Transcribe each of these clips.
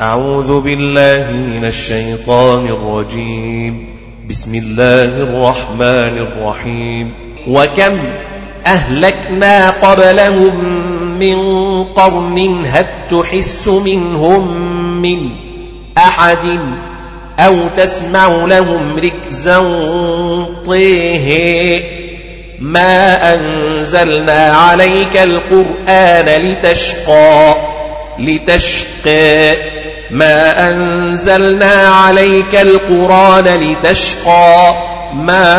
أعوذ بالله من الشيطان الرجيم. بسم الله الرحمن الرحيم. وكم أهلكنا قبلهم من قرن هل تحس منهم من أحد أو تسمع لهم ركزا طيه؟ ما أنزلنا عليك القرآن لتشقى لتشقى. ما أنزلنا عليك القرآن لتشقى. ما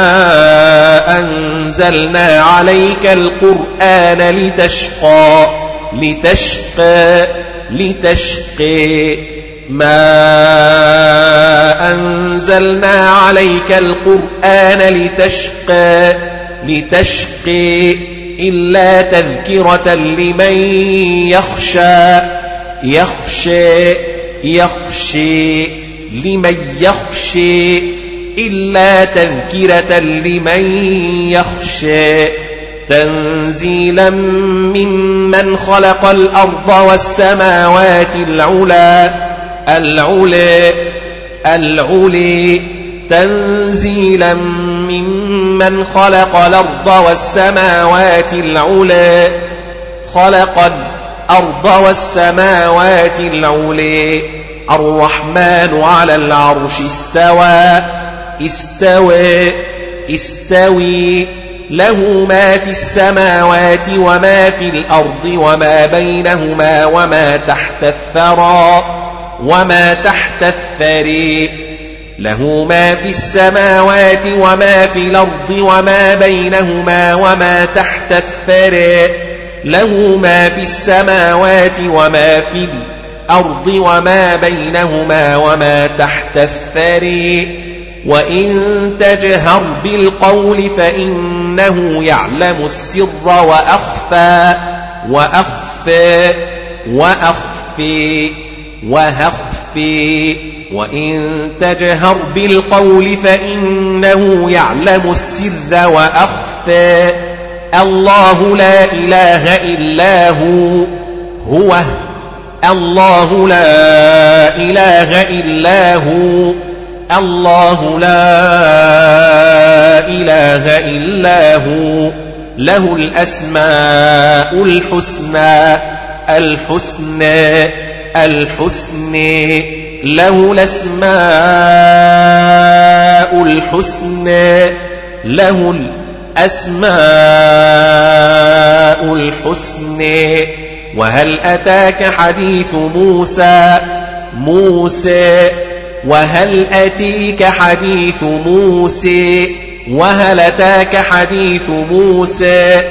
أنزلنا عليك القرآن لتشقى. لتشقى. لتشقى. ما أنزلنا عليك القرآن لتشقى. لتشقي إلا تذكرة لمن يخشى. يخشى. يخشي لمن يخشي إلا تذكرة لمن يخشى تنزيلا ممن خلق الأرض والسماوات العلا العلا العلي تنزيلا ممن خلق الأرض والسماوات العلا خلق الأرض والسماوات العلي. الرحمن على العرش استوى. استوى. استوي. له ما في السماوات وما في الأرض وما بينهما وما تحت الثرى وما تحت الثري. له ما في السماوات وما في الأرض وما بينهما وما تحت الثرى له ما في السماوات وما في الأرض وما بينهما وما تحت الثري. وإن تجهر بالقول فإنه يعلم السر وأخفى وأخفى وأخفي وهخفي. وإن تجهر بالقول فإنه يعلم السر وأخفى. الله لا إله إلا هو. هو. الله لا إله إلا هو. الله لا إله إلا هو. له الأسماء الحسنى الحسنى الحسنى. له الأسماء الحسنى. له الأسماء الحسنى وهل أتاك حديث موسى؟ موسى. وهل أتيك حديث موسى؟ وهل أتاك حديث موسى؟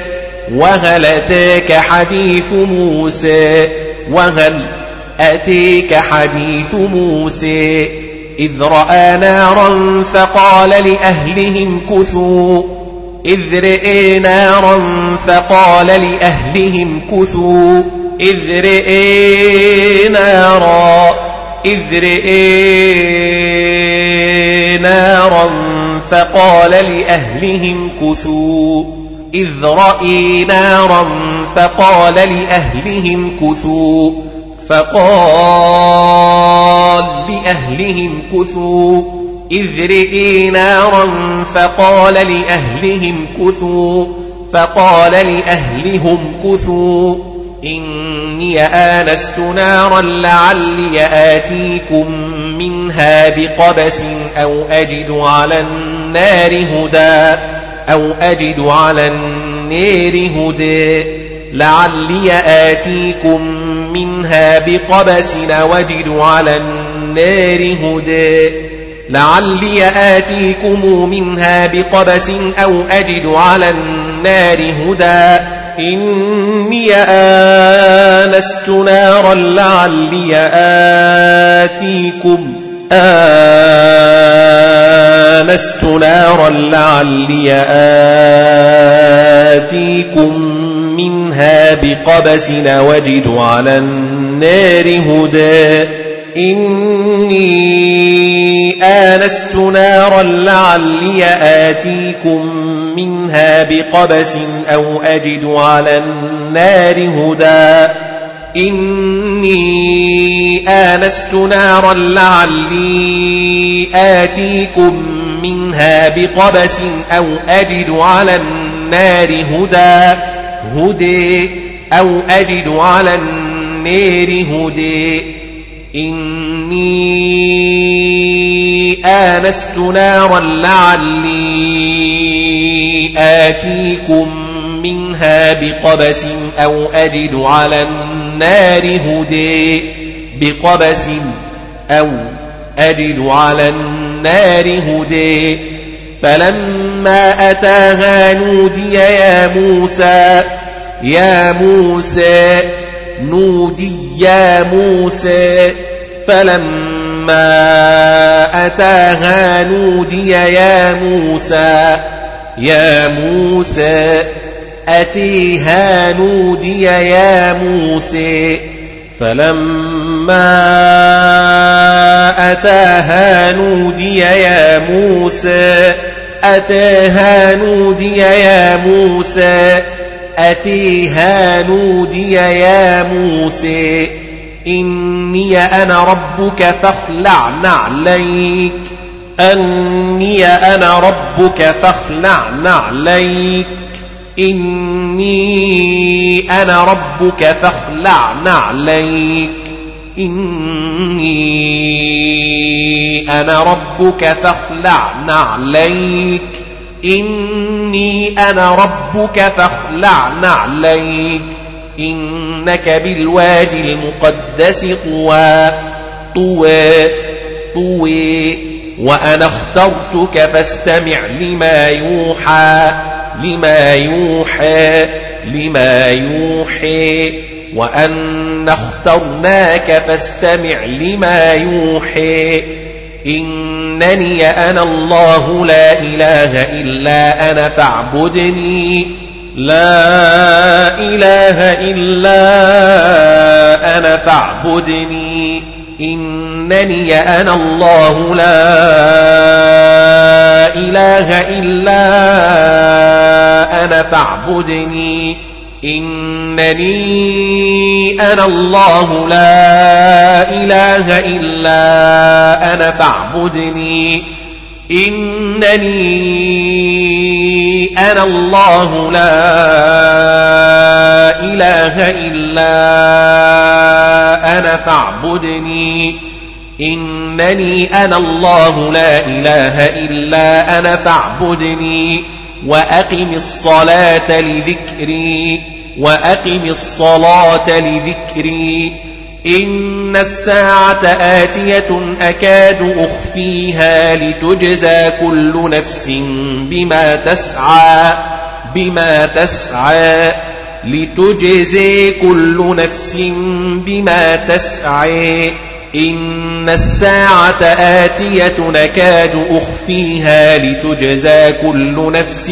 وهل أتاك حديث موسى؟ وهل أتيك حديث موسى؟ إذ رأى نارا فقال لأهلهم كثوا. إذ رئي نارا فقال لأهلهم كثوا. إذ رئي نارا إذ رئي نارا فقال لأهلهم كثوا. إذ رأي نارا فقال لأهلهم كثوا. فقال لأهلهم كثوا. إذ رئي نارا فقال لأهلهم كثوا فقال لأهلهم كثوا. إني آنست نارا لعلي آتيكم منها بقبس أو أجد على النار هدى أو أجد على النار هدى. لعلي آتيكم منها بقبس أو أجد على النار هدى. لعلي آتيكم منها بقبس أو أجد على النار هدى. إني آنست نارا لعلي آتيكم. آنست نارا لعلي آتيكم منها بقبس وجد على النار هدى. إني آنست نارا لعلي آتيكم منها بقبس أو أجد على النار هدى. إني آنست نارا لعلي آتيكم منها بقبس أو أجد على النار هدى. هدي أو أجد على النار هدي إني آنست نارا لعلي آتيكم منها بقبس أو أجد على النار هدي بقبس أو أجد على النار هدي فلما أتاها نودي يا موسى يا موسى نودي يا موسى فلما أتاها نودي يا موسى. يا موسى أتيها نودي يا موسى. فلما أتاها نودي يا موسى أتاها نودي يا موسى. أتيها نودي يا موسى إني أنا ربك فاخلع نعليك. أني أنا ربك فاخلع نعليك. إني أنا ربك فاخلع نعليك. إني أنا ربك فاخلع نعليك. إني أنا ربك فاخلع نعليك إنك بالوادي المقدس طوى طوى طوى. وأنا اخترتك فاستمع لما يوحى لما يوحى لما يوحي وأن اخترناك فاستمع لما يوحي إنني أنا الله لا إله إلا أنا فاعبدني. لا إله إلا أنا فاعبدني. إنني أنا الله لا إله إلا أنا فاعبدني. إنني أنا الله لا إله إلا أنا فاعبدني. إنني أنا الله لا إله إلا أنا فاعبدني. إنني أنا الله لا إله إلا أنا فاعبدني. وأقم الصلاة لذكري وأقم الصلاة لذكري. إن الساعة آتية أكاد أخفيها لتجزى كل نفس بما تسعى بما تسعى. لتجزي كل نفس بما تسعى. إن الساعة آتية نكاد أخفيها لتجزى كل نفس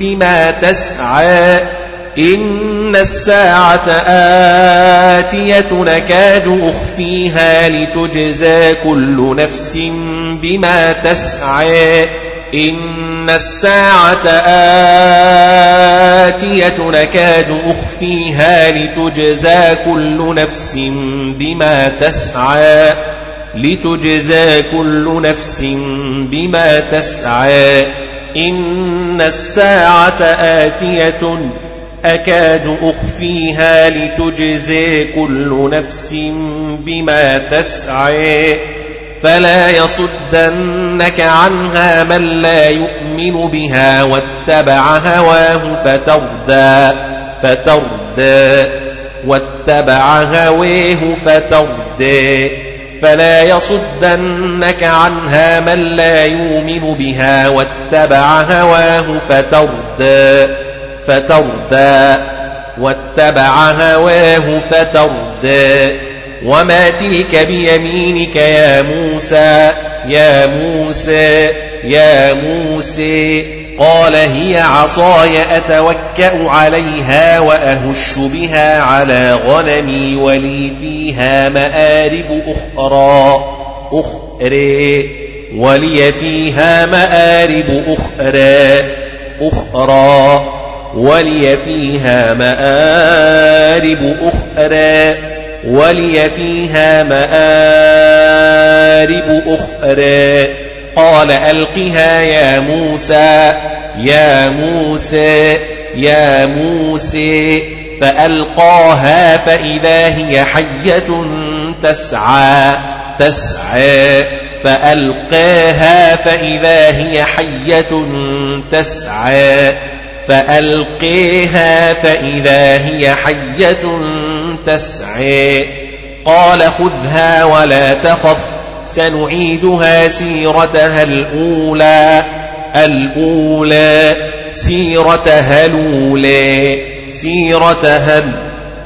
بما تسعى إن الساعة آتية نكاد أخفيها لتجزى كل نفس بما تسعى إن الساعة آتية نكاد أخفيها لتجزى كل نفس بما تسعى لتجزى كل نفس بما تسعى. إن الساعة آتية أكاد أخفيها لتجزي كل نفس بما تسعي فلا يصدنك عنها من لا يؤمن بها واتبع هواه فتردى فتردى. واتبع هواه فتردى. فلا يصدنك عنها من لا يؤمن بها واتبع هواه فتردى فتردى. واتبع هواه فتردى. وما تلك بيمينك يا موسى يا موسى يا موسى قال هي عصاي أتوكأ عليها وأهش بها على غنمي ولي فيها مآرب أخرى أخرى ولي فيها مآرب أخرى أخرى ولي فيها مآرب أخرى. ولي فيها مآرب أخرى. قال ألقها يا موسى يا موسى يا موسى. فألقاها فإذا هي حية تسعى تسعى. فألقاها فإذا هي حية تسعى. فألقيها فإذا هي حية تسعى قال خذها ولا تخف سنعيدها سيرتها الأولى. الأولى سيرتها الأولى سيرتها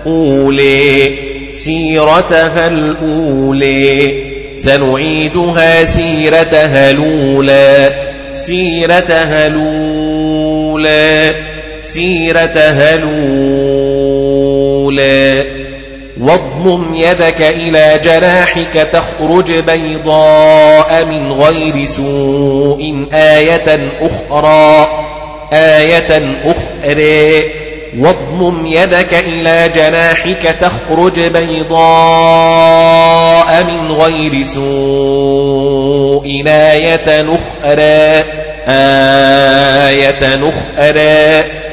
الأولى سيرتها الأولى. سنعيدها سيرتها الأولى سيرتها الأولى سيرتها الأولى. واضمم يدك إلى جناحك تخرج بيضاء من غير سوء آية أخرى آية أخرى. واضمم يدك إلى جناحك تخرج بيضاء من غير سوء آية أخرى آية أخرى.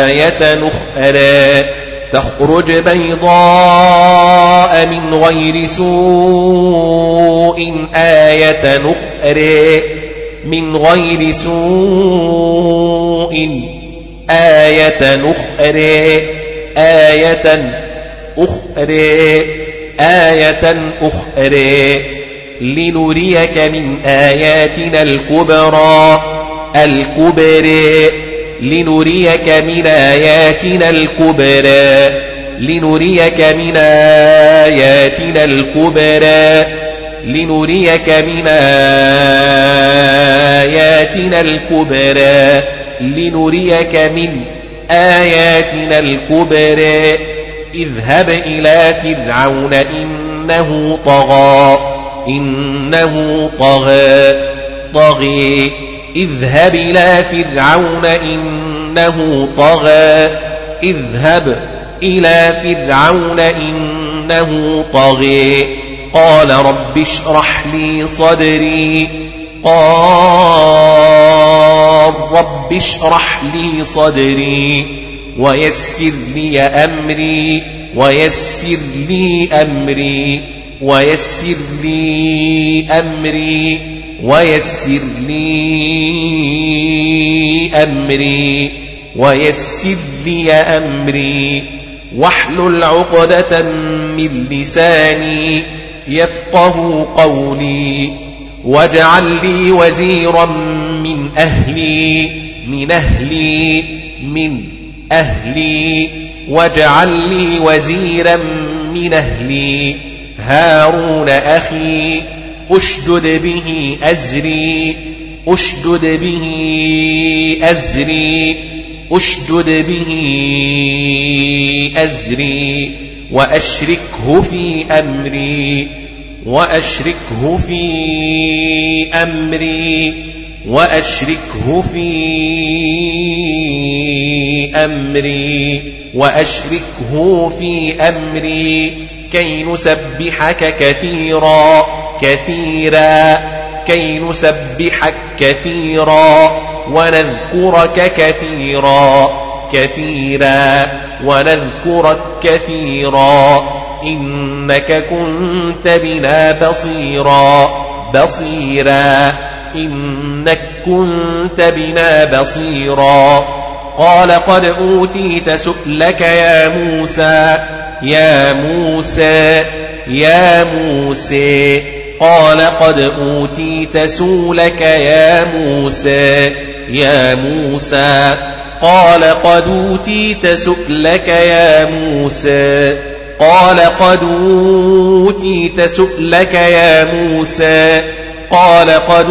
آية أخرى تخرج بيضاء من غير سوء آية أخرى من غير سوء آية أخرى آية أخرى آية أخرى. لنريك من آياتنا الكبرى. الكبرى لنريك من آياتنا الكبرى لنريك من آياتنا الكبرى لنريك من آياتنا الكبرى لنريك من آياتنا الكبرى اذهب إلى فرعون إنه طغى إنه طغى طغي. اذهب إلى فرعون إنه طغى. اذهب إلى فرعون إنه طغي. قال رب اشرح لي صدري. قال رب اشرح لي صدري. ويسر لي أمري. ويسر لي أمري. ويسر لي أمري. ويسر لي أمري ويسر لي أمري. واحلل عقدة من لساني يفقه قولي واجعل لي وزيرا من أهلي من أهلي من أهلي. واجعل لي وزيرا من أهلي هارون أخي أشدد به أزري أشدد به أزري أشدد به أزري وأشركه في أمري وأشركه في أمري وأشركه في أمري وأشركه في أمري كي نسبحك كثيرا. كثيرا كي نسبحك كثيرا ونذكرك كثيرا كثيرا ونذكرك كثيرا. إنك كنت بنا بصيرا بصيرا. إنك كنت بنا بصيرا. قال قد أوتيت سؤلك يا موسى يا موسى يا موسى. قال قد أوتيت سولك يا موسى يا موسى. قال قد أوتيت سؤلك يا موسى. قال قد أوتيت سؤلك يا موسى. قال قد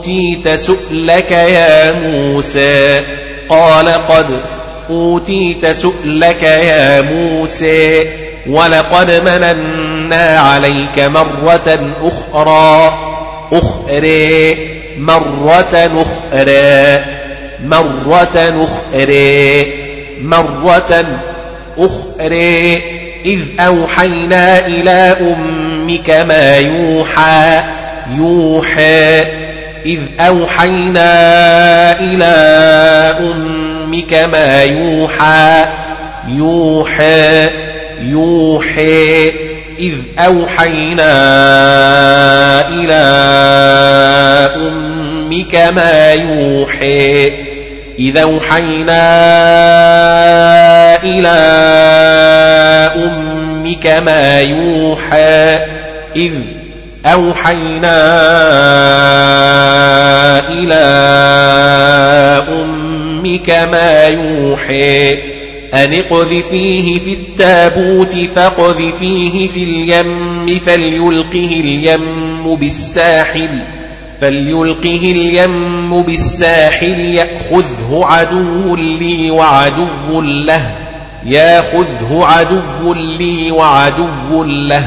أوتيت سؤلك يا موسى. قال قد أوتيت سؤلك يا موسى. ولقد مننا عليك مرة أخرى. أخرى. مرة أخرى. مرة أخرى. مرة أخرى. إذ أوحينا إلى أمك ما يوحى. يوحى. إذ أوحينا إلى أمك ما يوحى. يوحى. يوحى إذ أوحينا إلى أمك ما يوحى إذا أوحينا إلى أمك ما يوحى إذ أوحينا إلى أمك ما يوحى أن اقذفيه في التابوت فاقذفيه في اليم فليلقه اليم بالساحل فليلقه اليم بالساحل يأخذه عدو لي وعدو له ياخذه عدو لي وعدو له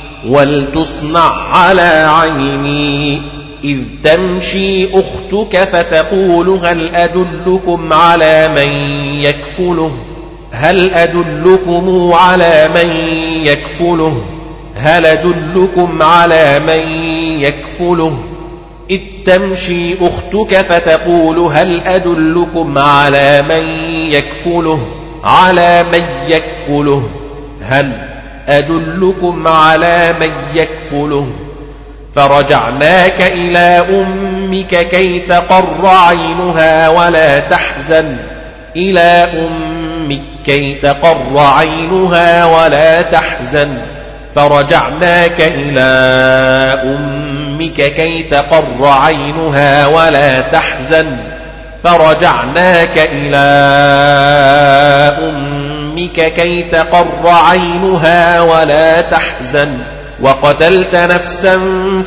ولتصنع على عيني إذ تمشي أختك فتقول هل أدلكم على من يكفله؟ هل أدلكم على من يكفله؟ هل أدلكم على من يكفله؟ إذ تمشي أختك فتقول هل أدلكم على من يكفله؟ على من يكفله؟ هل أدلكم على من يكفله فرجعناك إلى أمك كي تقر عينها ولا تحزن إلى أمك كي تقر عينها ولا تحزن فرجعناك إلى أمك كي تقر عينها ولا تحزن فرجعناك إلى أمك كي تقر عينها ولا تحزن. وقتلت نفسا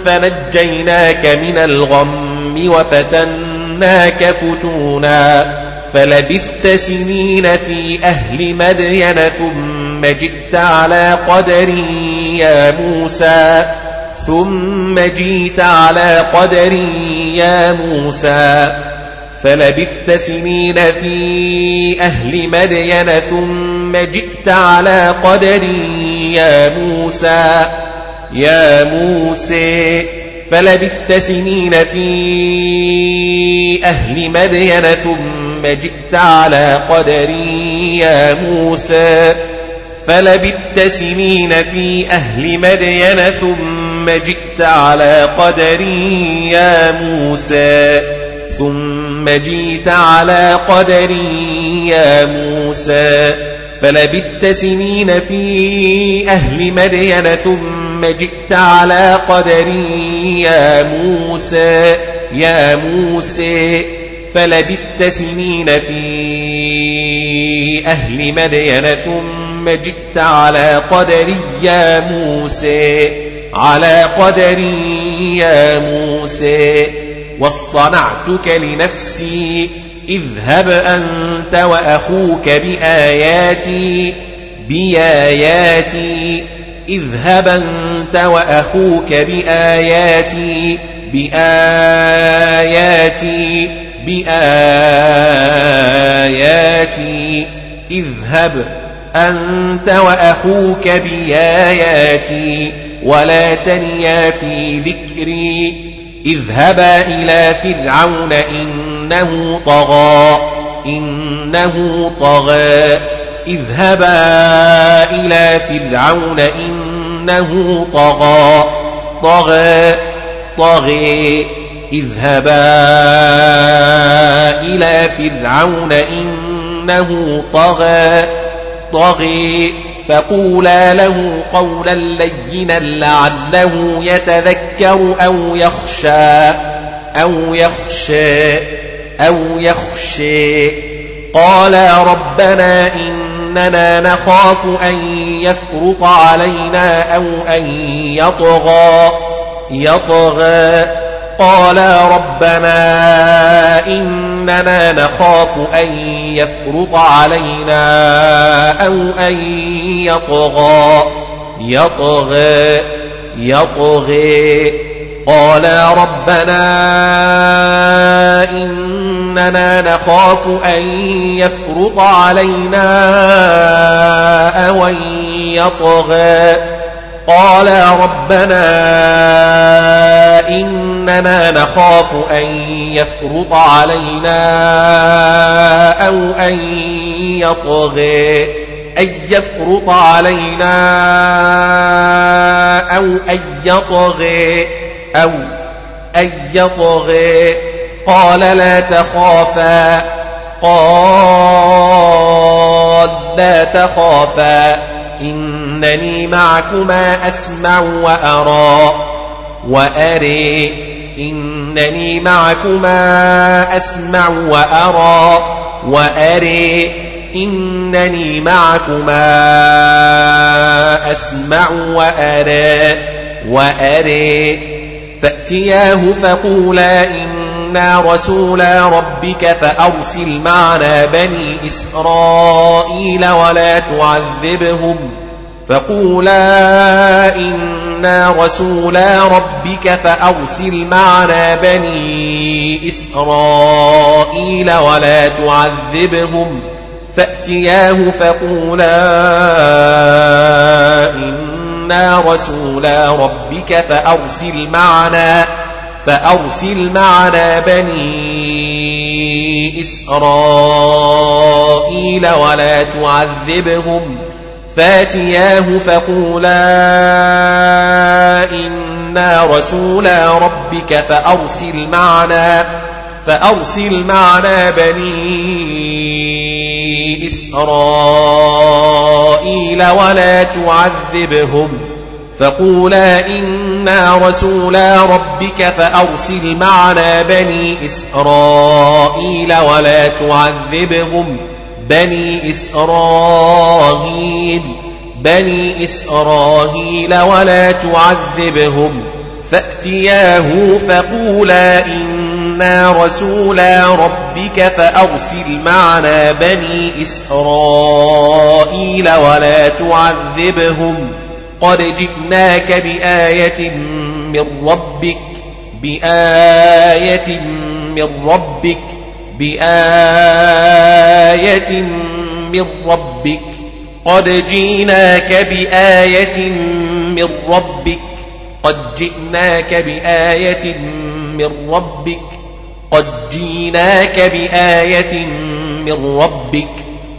فنجيناك من الغم وفتناك فتونا. فلبثت سنين في أهل مدين ثم جئت على قدر يا موسى. ثم جئت على قدر يا موسى. فلبثت سنين في أهل مدين ثم جئت على قدر يا موسى يا موسى فلبثت سنين في أهل مدين ثم جئت على قدر يا موسى فلبثت سنين في أهل مدين ثم جئت على قدر يا موسى ثم جئت على قدر يا موسى. فلبثت سنين في أهل مدين ثم جئت على قدر يا موسى يا موسى. فلبثت سنين في أهل مدين ثم جئت على قدر يا موسى على قدر يا موسى. واصطنعتك لنفسي إذهب أنت وأخوك بآياتي بآياتي. إذهب أنت وأخوك بآياتي بآياتي بآياتي. إذهب أنت وأخوك بآياتي ولا تنيا في ذكري. اذهبا إلى فرعون إنه طغى إنه طغى. اذهبا إلى فرعون إنه طغى. طغى طغي. اذهبا إلى فرعون إنه طغى. طغي. فقولا له قولا لينا لعله يتذكر أو يخشى أو يخشى أو يخشى. قالا ربنا إن إننا نخاف أن يفرط علينا أو أن يطغى يطغى. قالا ربنا إننا نخاف أن يفرط علينا أو أن يطغى. يطغى. يطغي قالا ربنا إننا نخاف أن يفرط علينا أو أن يطغى. قالا ربنا إننا نخاف أن يفرط علينا أو أن يطغي أن يفرط علينا أو أن يطغي أو أن يطغي قال لا تخافا قال لا تخافا إنني معكما أسمع وأرى وأري. إنني معكما أسمع وأرى وأري. إنني معكما أسمع وأرى وأري. فأتياه فقولا إنا رسولا ربك فأرسل معنا بني إسرائيل ولا تعذبهم فقولا إنا رسولا ربك فأرسل معنا بني إسرائيل ولا تعذبهم فأتياه فقولا إنا رسولا ربك فأرسل معنا فأرسل معنا بني إسرائيل ولا تعذبهم. فاتياه فقولا إنا رسولا ربك فأرسل معنا فأرسل معنا بني إسرائيل ولا تعذبهم. فقولا إنا رسولا ربك فأرسل معنا بني إسرائيل ولا تعذبهم. بني إسرائيل بني إسرائيل ولا تعذبهم. فأتياه فقولا إنا رسولا ربك فأرسل معنا بني إسرائيل ولا تعذبهم. قد جئناك بآية من ربك بآية من ربك بآية من ربك. قد جئناك بآية من ربك قد جئناك بآية من ربك قد جئناك بآية من ربك.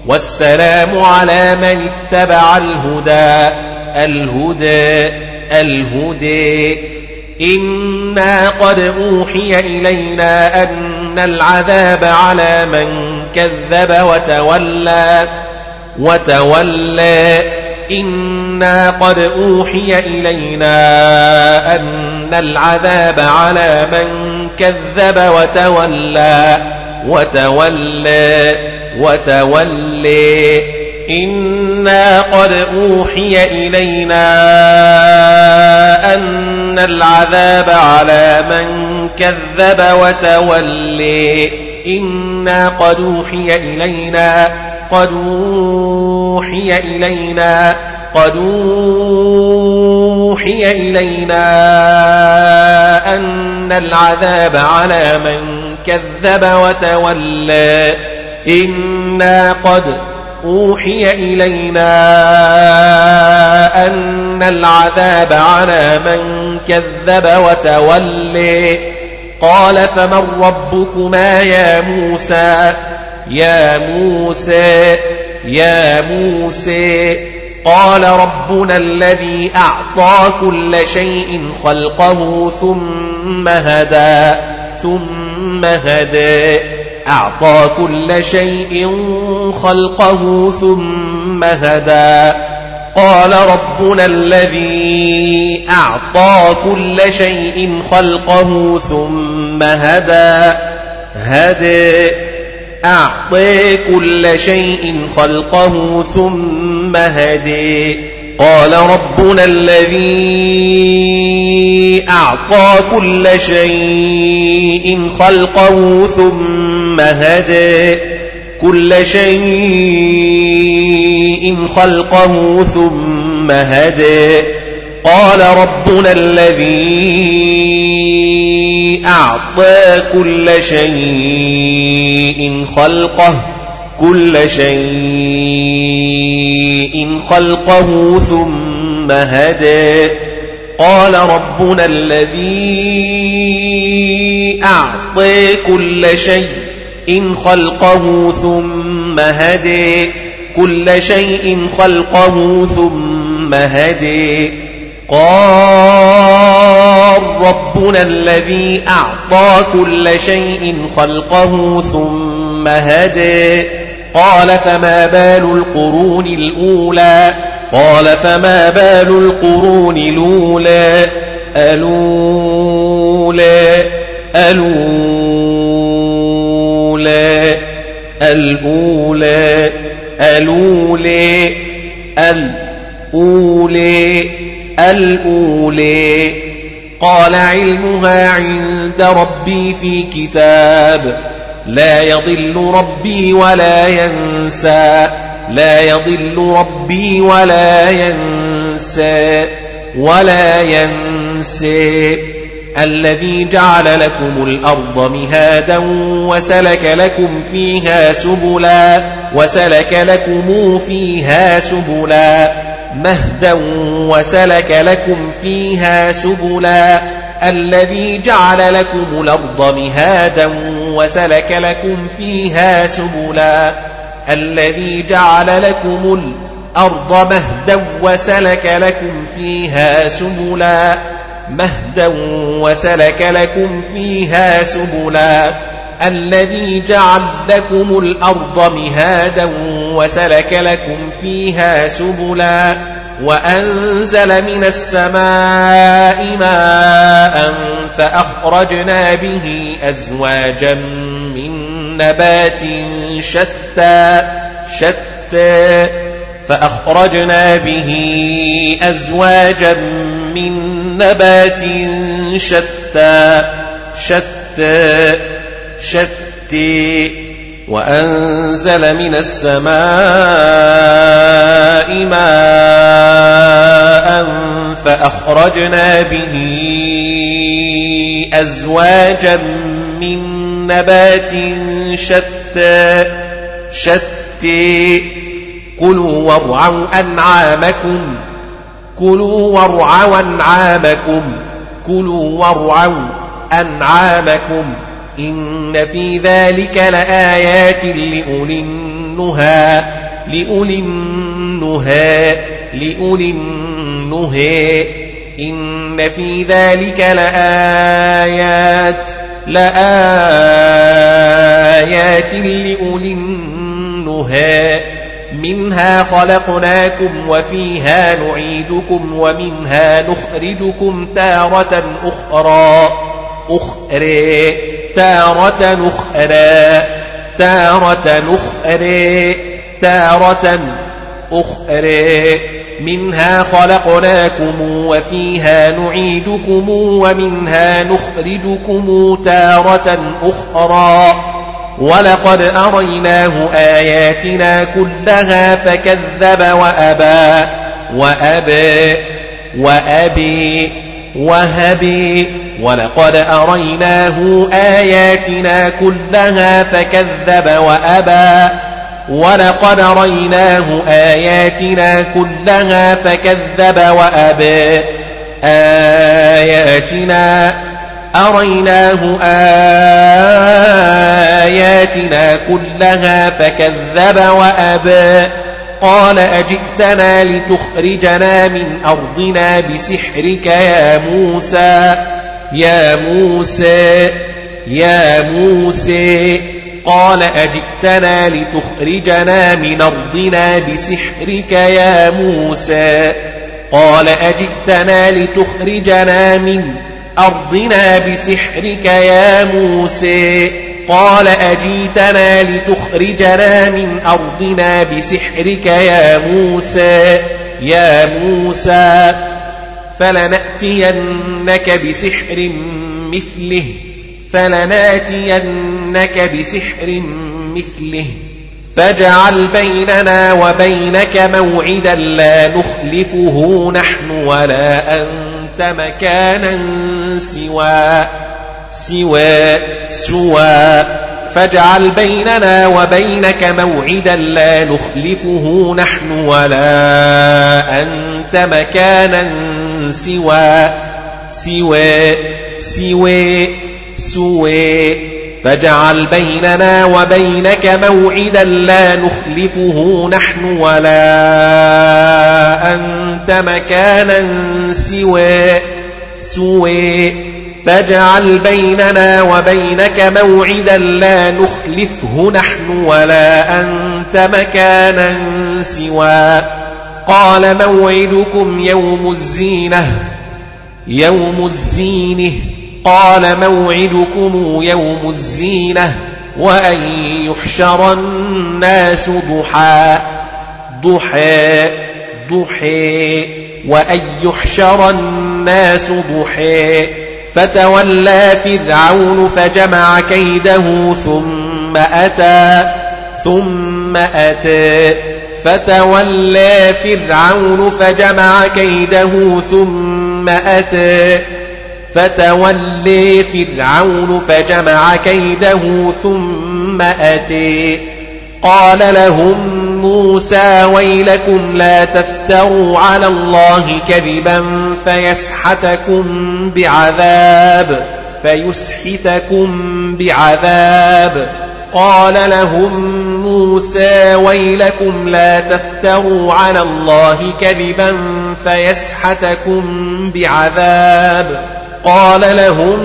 والسلام على من اتبع الهدى. الهدى الهدى. إنا قد أوحي إلينا أن العذاب على من كذب وتولى وتولى. إنا قد أوحي إلينا أن العذاب على من كذب وتولى وتولى وتولى. إنا قد أوحي إلينا أن العذاب على من كذب وتولي إنا قد أوحي إلينا قد أوحي إلينا قد أوحي إلينا أن العذاب على من كذب وتولى إنا قد أوحي إلينا أن العذاب على من كذب وتولي. قال فمن ربكما يا موسى؟ يا موسى يا موسى. قال ربنا الذي أعطى كل شيء خلقه ثم هدى ثم هدى. أعطى كل شيء خلقه ثم هدى. قال ربنا الذي أعطى كل شيء خلقه ثم هدى. هدى أعطي كل شيء خلقه ثم هدي قال ربنا الذي أعطى كل شيء خلقه ثم هدي كل شيء خلقه ثم هدي قال ربنا الذي أعطى كل شيء خلقه كل شيء خلقه ثم هدى. قال ربنا الذي أعطى كل شيء خلقه ثم هدى. كل شيء خلقه ثم هدي قال ربنا الذي أعطى كل شيء خلقه ثم هدي قال فما بال القرون الأولى؟ قال فما بال القرون الأولى؟ الأولى الأولى الأولى الأولى الأولى الأولي. قال علمها عند ربي في كتاب. لا يضل ربي ولا ينسى. لا يضل ربي ولا ينسى. ولا ينسى. الذي جعل لكم الأرض مهادا وسلك لكم فيها سبلا وسلك لكم فيها سبلا. مهدا وسلك لكم فيها سبلا. الذي جعل لكم الأرض مهادا وسلك لكم فيها سبلا الذي جعل لكم الأرض مهدا وسلك لكم فيها سبلا مهدا وسلك لكم فيها سبلا الذي جعل لكم الأرض مهادا وسلك لكم فيها سبلا وأنزل من السماء ماء فأخرجنا به أزواجا من نبات شتى شتى فأخرجنا به أزواجا من نبات شتى شتى شتى. وأنزل من السماء ماء فأخرجنا به أزواجا من نبات شتى شتى. كلوا وارعوا أنعامكم كلوا وارعوا أنعامكم كلوا وارعوا أنعامكم. إن في ذلك لآيات لأولي النهى لأولي النهى لأولي النهى إن في ذلك لآيات لآيات لأولي النهى. منها خلقناكم وفيها نعيدكم ومنها نخرجكم تارة أخرى. أخرى تارة أخرى تارة أخرى تارة أخرى. منها خلقناكم وفيها نعيدكم ومنها نخرجكم تارة أخرى. ولقد أريناه آياتنا كلها فكذب وأبى وأبى وأبي وهبي ولقد أريناه آياتنا كلها فكذب وأبى. ولقد ريناه آياتنا كلها فكذب وأبى. آياتنا أريناه آياتنا كلها فكذب وأبى. قال أجئتنا لتخرجنا من أرضنا بسحرك يا موسى. يا موسى يا موسى. قال أجئتنا لتخرجنا من أرضنا بسحرك يا موسى. قال أجئتنا لتخرجنا من أرضنا بسحرك يا موسى. قال أجيتنا لتخرجنا من أرضنا بسحرك يا موسى يا موسى فلنأتينك بسحر مثله فلنأتينك بسحر مثله فاجعل بيننا وبينك موعدا لا نخلفه نحن ولا أنت مكانا سوى سوى سوى. فاجعل بيننا وبينك موعدا لا نخلفه نحن ولا أنت مكانا سوى. سوى سوى سوى. فاجعل بيننا وبينك موعدا لا نخلفه نحن ولا أنت مكانا سوى سوى. فاجعل بيننا وبينك موعدا لا نخلفه نحن ولا أنت مكانا سوى. قال موعدكم يوم الزينة. يوم الزينه قال موعدكم يوم الزينة. وأن يحشر الناس ضحى. ضحى ضحى. وأن يحشر الناس ضحى. فتولى فرعون فجمع كيده ثم أتى ثم أتى. فتولى فرعون فجمع كيده ثم أتى. فتولي فرعون فجمع كيده ثم أتي قال لهم موسى ويلكم لا تفتروا على الله كذبا فيسحتكم بعذاب فيسحتكم بعذاب. قال لهم موسى ويلكم لا تفتروا على الله كذبا فيسحتكم بعذاب. قال لهم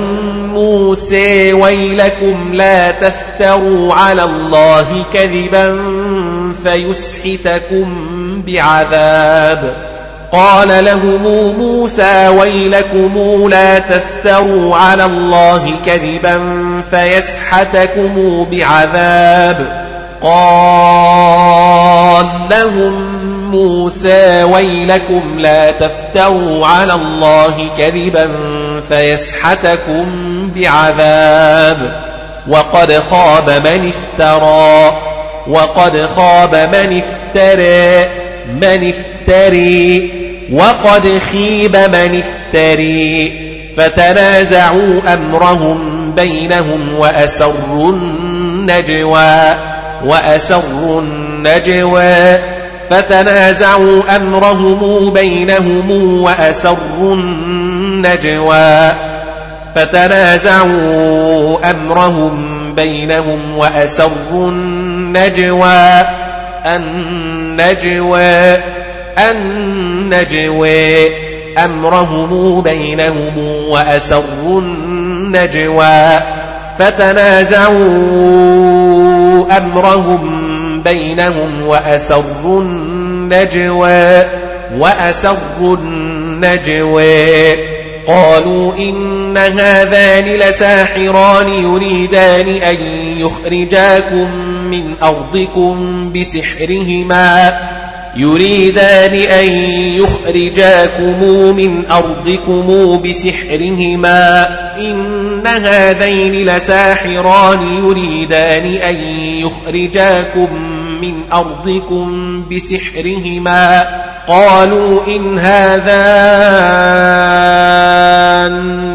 موسى ويلكم لا تفتروا على الله كذبا فيسحتكم بعذاب. قال لهم موسى ويلكم لا تفتروا على الله كذبا فيسحتكم بعذاب. قال لهم موسى ويلكم لا تفتروا على الله كذبا فيسحتكم بعذاب. وقد خاب من افترى وقد خاب من افترى. من افتري وقد خيب من افتري. فتنازعوا أمرهم بينهم وأسروا النجوى وأسروا النجوى. فتنازعوا أمرهم بينهم وأسروا النجوى. فتنازعوا أمرهم بينهم وأسروا النجوى. النجوى النجوى أمرهم بينهم وأسروا النجوى فتنازعوا أمرهم بينهم وأسروا النجوى وأسروا النجوى. قالوا إن هذان لساحران يريدان أن يخرجاكم من أرضكم بسحرهما يريدان أن يخرجاكم من أرضكم بسحرهما إن هذين لساحران يريدان أن يخرجاكم من أرضكم بسحرهما قالوا إن هذان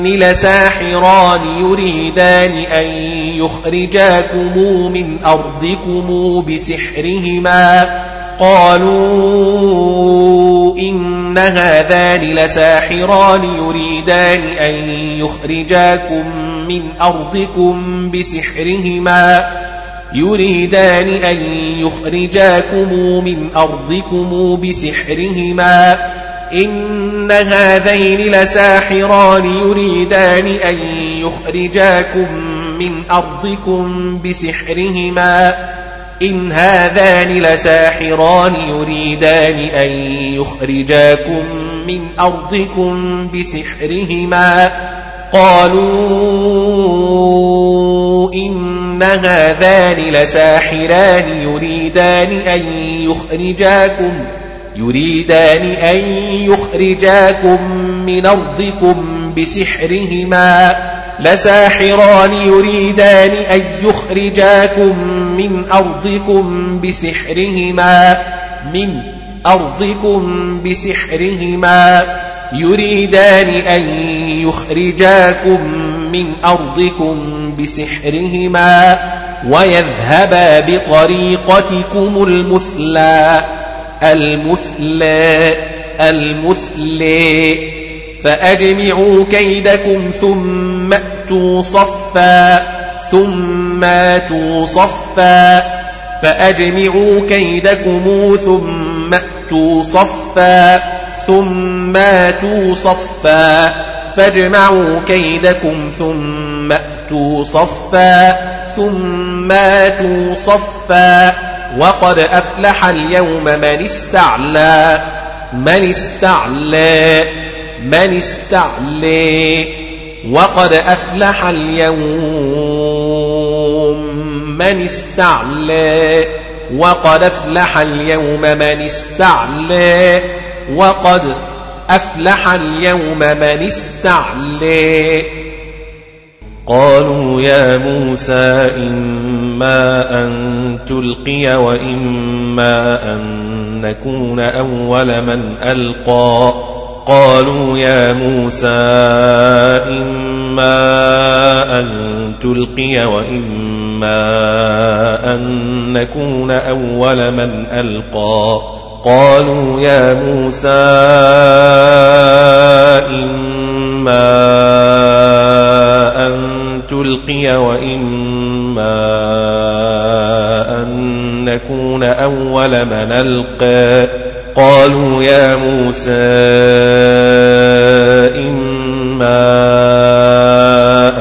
لساحران يريدان أن يخرجاكم من أرضكم بسحرهما قالوا إن هذان لساحران يريدان أن يخرجاكم من أرضكم بسحرهما يريدان أن يخرجاكم من أرضكم بسحرهما إن هذين لساحران يريدان أن يخرجاكم من أرضكم بسحرهما إن هذان لساحران يريدان أن يخرجاكم من أرضكم بسحرهما قالوا إن هذان لساحران يريدان أن يخرجاكم يريدان أن يخرجاكم من أرضكم بسحرهما لساحران يريدان أن يخرجاكم من أرضكم بسحرهما من أرضكم بسحرهما يريدان أن يخرجاكم من أرضكم بسحرهما ويذهبا بطريقتكم المثلى. المثلى المثلى. فأجمعوا كيدكم ثم أتوا صفا ثم أتوا صفا. فأجمعوا كيدكم ثم أتوا صفا ثم أتوا صفا فاجمعوا كيدكم ثم أتوا صفا ثم أتوا صفا. وقد أفلح اليوم من استعلى من استعلى من استعلى. وقد أفلح اليوم من استعلى وقد أفلح اليوم من استعلى. وقد أفلح اليوم من استعلى قالوا يا موسى إما أن تلقي وإما أن نكون أول من ألقى. قالوا يا موسى إما أن تلقي وإما أن نكون أول من ألقى. قالوا يا موسى إما أن تلقي وإما أن نكون أول من ألقى. قالوا يا موسى إما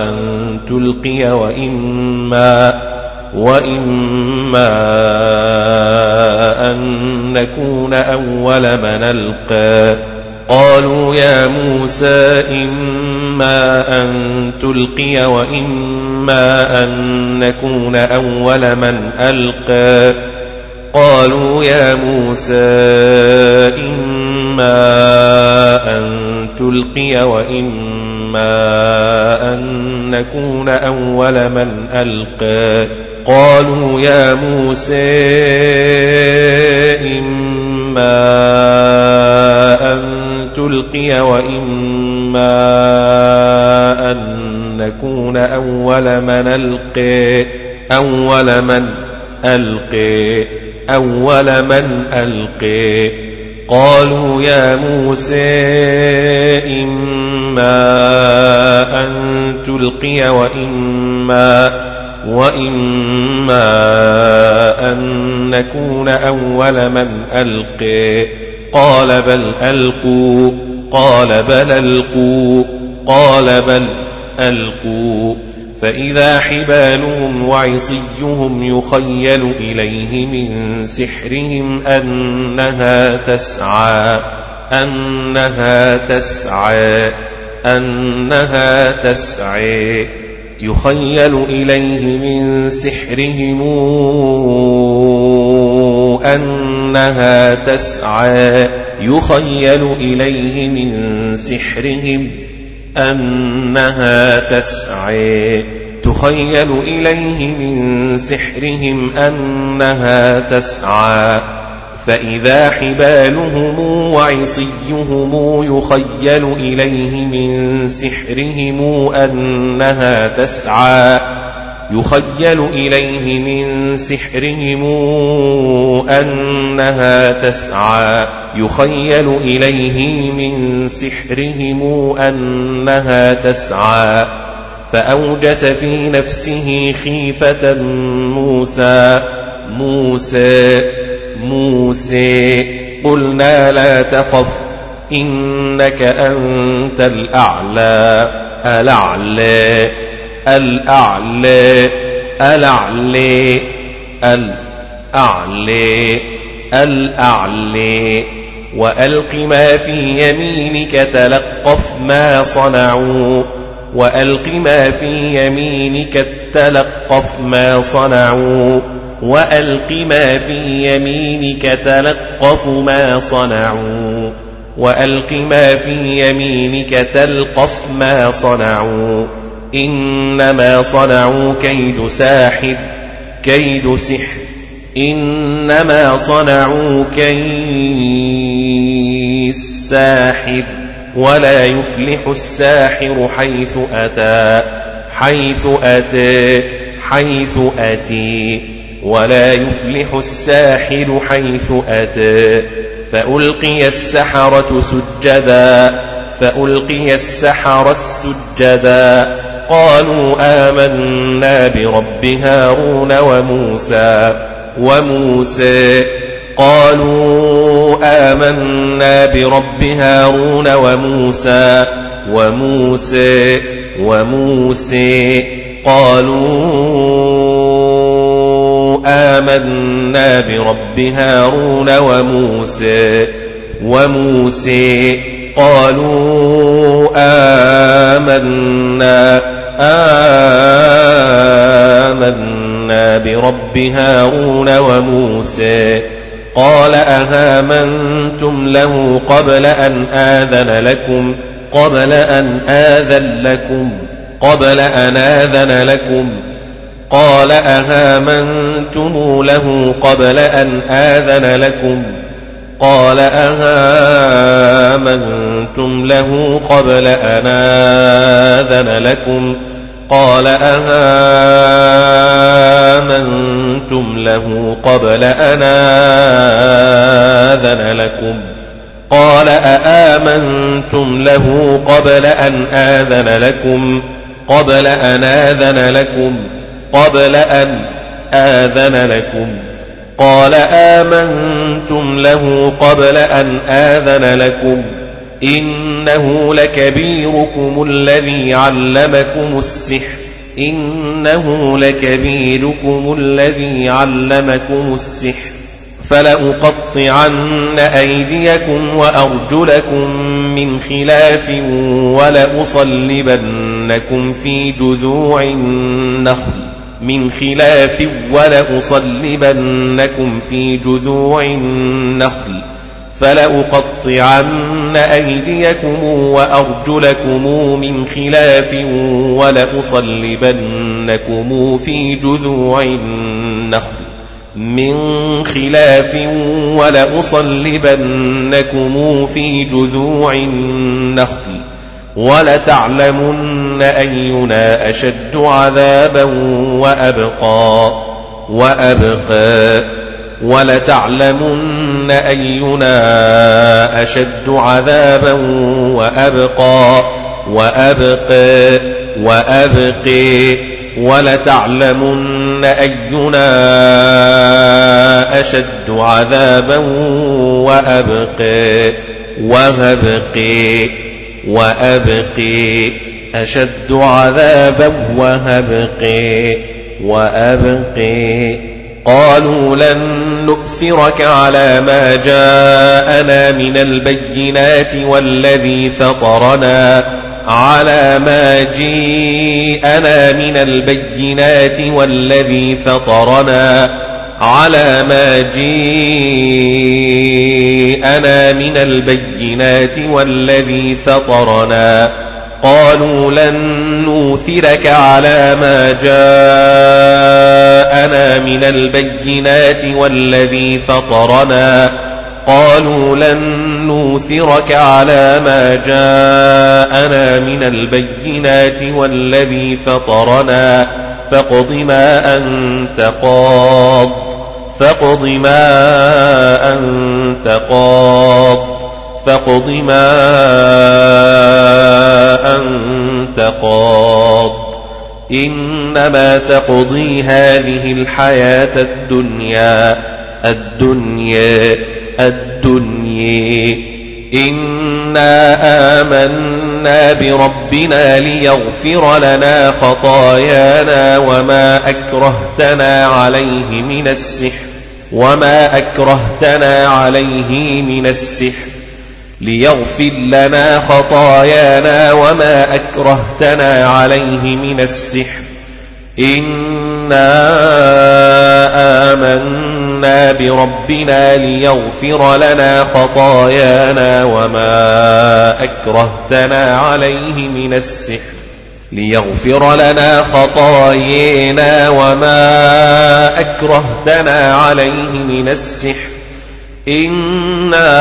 أن تلقي وإما وإما أن نكون أول من ألقى. قالوا يا موسى إما أن تلقي وإما أن نكون أول من ألقى. قالوا يا موسى إما أن تلقي وإما أن نكون أول من ألقى. قالوا يا موسى إما أن تلقي وإما أن نكون أول من ألقى أول من ألقى أول من ألقي. قالوا يا موسى إما أن تلقي وإما وإما أن نكون أول من ألقي. قال بل ألقوا. قال بل ألقوا. قال بل ألقوا. فإذا حبالهم وعصيهم يخيل إليه من سحرهم أنها تسعى. أنها تسعى. أنها تسعى. يخيل إليه من سحرهم أنها تسعى يخيل إليه من سحرهم أنها تسعى تخيل إليه من سحرهم أنها تسعى فإذا حبالهم وعصيهم يخيل إليه من سحرهم أنها تسعى. يخيل إليه من سحرهم أنها تسعى. يخيل إليه من سحرهم أنها تسعى. فأوجس في نفسه خيفة موسى. موسى موسى قلنا لا تخف إنك أنت الأعلى. الأعلى الأعلى الأعلى الأعلى الأعلى. وألق ما في يمينك تلقف ما صنعوا. وألق ما في يمينك تلقف ما صنعوا. وألق ما في يمينك تلقف ما صنعوا وألق ما في يمينك تلقف ما صنعوا إنما صنعوا كيد ساحر كيد سحر إنما صنعوا كيد ساحر ولا يفلح الساحر حيث أتى حيث أتى حيث أتي. ولا يفلح الساحر حيث أتى. فألقي السحرة سجدا. فألقي السحرة السجدا قالوا آمنا برب هارون وموسى. وموسى قالوا آمنا برب هارون وموسى. وموسى وموسى قالوا آمنا برب هارون وموسى وموسى قالوا آمنا آمنا برب هارون وموسى. قال أهامنتم له قبل أن آذن لكم قبل أن آذن لكم قبل أن آذن لكم. قال أهامنتم له قبل أن آذن لكم قال أهامنتم له قبل أن آذن لكم قال أهامنتم له قبل أن آذن لكم قال أآمنتم له قبل أن آذن لكم قبل أن آذن لكم قبل أن آذن لكم. قال آمنتم له قبل أن آذن لكم. إنه لكبيركم الذي علمكم السحر. إنه لكبيركم الذي علمكم السحر. فلأقطعن أيديكم وأرجلكم من خلاف ولأصلبنكم في جذوع النخل. من خلاف ولأصلبنكم في جذوع النخل فلأقطعن أيديكم وأرجلكم من خلاف ولأصلبنكم في جذوع النخل من خلاف ولأصلبنكم في جذوع النخل ولتعلمن أينا أشد عذابا وأبقى وأبقى. ولتعلمن أينا أشد عذابا وأبقى وأبقى وأبقي. ولتعلمن أينا أشد عذابا وأبقي. وهبقي وأبقي. أشد عذابا وهبقي. وأبقي. قالوا لن نؤثرك على ما جاءنا من البينات والذي فطرنا على ما جيءنا من البينات والذي فطرنا على ما جيءنا من البينات والذي فطرنا. قالوا لن نوثرك على ما جاءنا من البينات والذي فطرنا. قالوا لن نوثرك على ما جاءنا من البينات والذي فطرنا. فاقض ما أنت قاض. فاقض ما أنت قاض. فاقض ما أنت قاض. إنما تقضي هذه الحياة الدنيا. الدنيا. الدنيا. إنا آمنا بربنا ليغفر لنا خطايانا وما أكرهتنا عليه من السحر وما أكرهتنا عليه من السحر ليغفر لنا خطايانا وما أكرهتنا عليه من السحر إنا آمنا بربنا ليغفر لنا خطايانا وما أكرهتنا عليه من السحر ليغفر لنا خطايانا وما أكرهتنا عليه من السحر إنا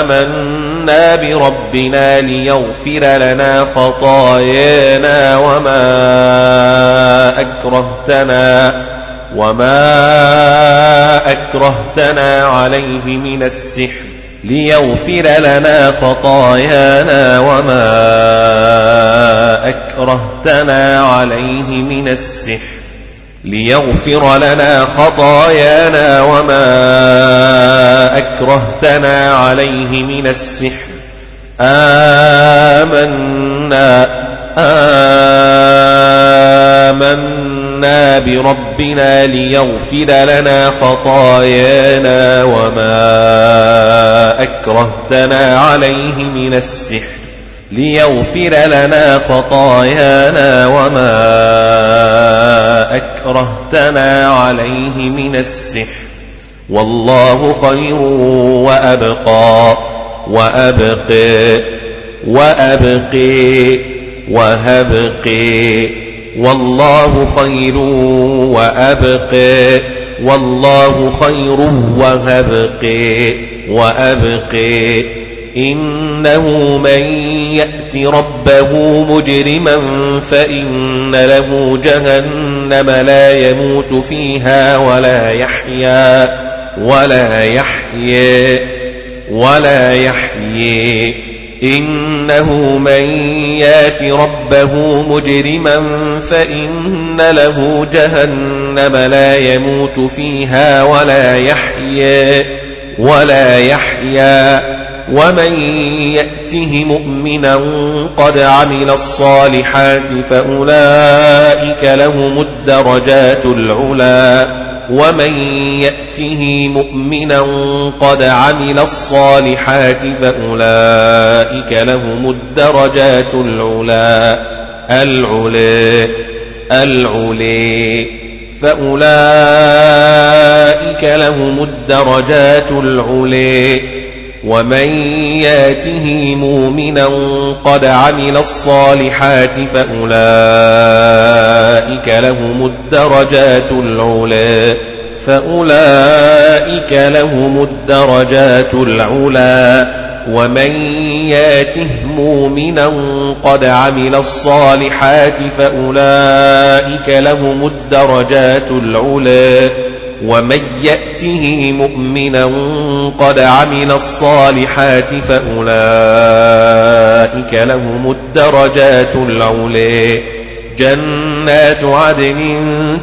آمنا بربنا ليغفر لنا خطايانا وما أكرهتنا وما أكرهتنا عليه من السحر ليغفر لنا خطايانا وما أكرهتنا عليه من السحر ليغفر لنا خطايانا وما أكرهتنا عليه من السحر آمنا آمنا بربنا ليغفر لنا خطايانا وما أكرهتنا عليه من السحر ليغفر لنا خطايانا وما أكرهتنا عليه من السحر والله خير وأبقى وأبقي وأبقي وهبقي والله خير وأبقي والله خير وهبقي وأبقي إنه من يأت ربه مجرما فإن له جهنم لا يموت فيها ولا يحيا. ولا يحيي ولا يحيي إنه من يات ربه مجرما فإن له جهنم لا يموت فيها ولا يحيي ولا يحيا. ومن يأته مؤمنا قد عمل الصالحات فأولئك لهم الدرجات العلا. ومن يأته مؤمنا قد عمل الصالحات فأولئك لهم الدرجات العلا العلا العلا فأولئك لهم الدرجات العلا ومن ياته مؤمنا قد عمل الصالحات فأولئك لهم الدرجات العلا فأولئك لهم الدرجات العلا ومن ياته مؤمنا قد عمل الصالحات فأولئك لهم الدرجات العلا ومن يأته مؤمنا قد عمل الصالحات فأولئك لهم الدرجات العلي جنات عدن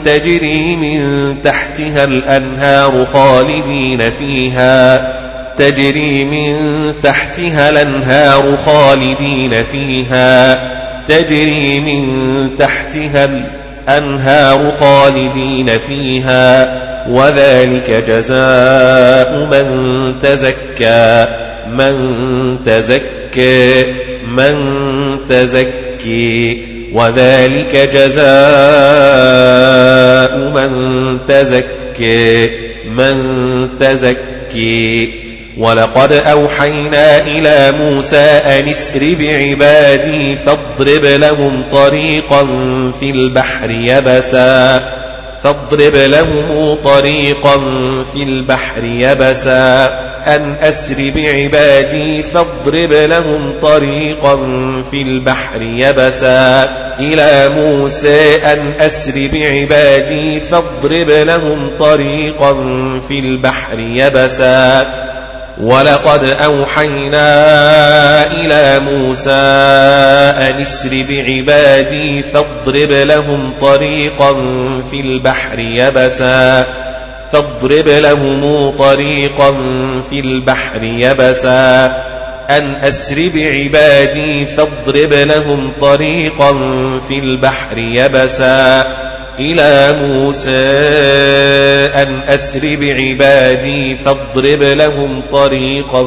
تجري من تحتها الأنهار خالدين فيها تجري من تحتها الأنهار خالدين فيها تجري من تحتها الأنهار خالدين فيها وذلك جزاء من تزكى. من تزكى من تزكي. وذلك جزاء من تزكي من تزكي. ولقد أوحينا إلى موسى أن اسر بعبادي فاضرب لهم طريقا في البحر يبسا. فاضرب لهم طريقا في البحر يبسا. أن أسر بعبادي فاضرب لهم طريقا في البحر يبسا. إلى موسى أن أسر بعبادي فاضرب لهم طريقا في البحر يبسا. ولقد أوحينا إلى موسى أن اسر بعبادي فاضرب لهم طريقا في البحر يبسا فاضرب لهم طريقا في البحر يبسا. أن أسر بعبادي فاضرب لهم طريقا في البحر يبسا. إلى موسى أن أسر بعبادي فاضرب لهم طريقا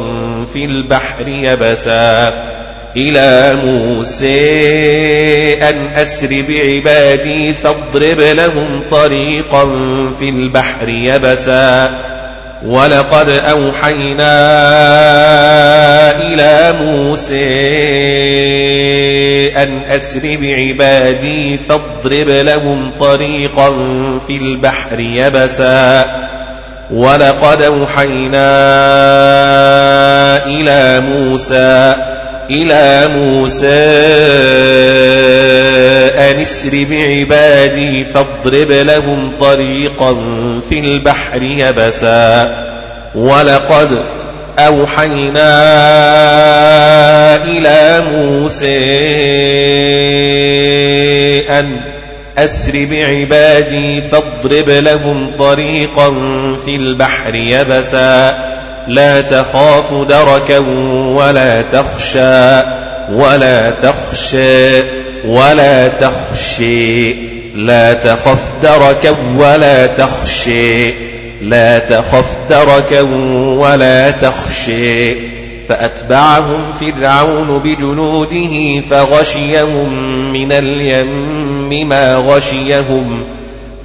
في البحر يبسا. إلى موسى أن أسر بعبادي فاضرب لهم طريقا في البحر يبسا. ولقد أوحينا إلى موسى أن أسر بعبادي فاضرب لهم طريقا في البحر يبسا. ولقد أوحينا إلى موسى إلى موسى أن اسر بعبادي فاضرب لهم طريقا في البحر يبسا. ولقد أوحينا إلى موسى أن أسر بعبادي فاضرب لهم طريقا في البحر يبسا. لا تخاف دركا ولا تخشى ولا تخشى ولا تخشي. لا تخف دركا ولا تخشي. لا تخف دركا ولا تخشي. فأتبعهم فرعون بجنوده فغشيهم من اليم ما غشيهم.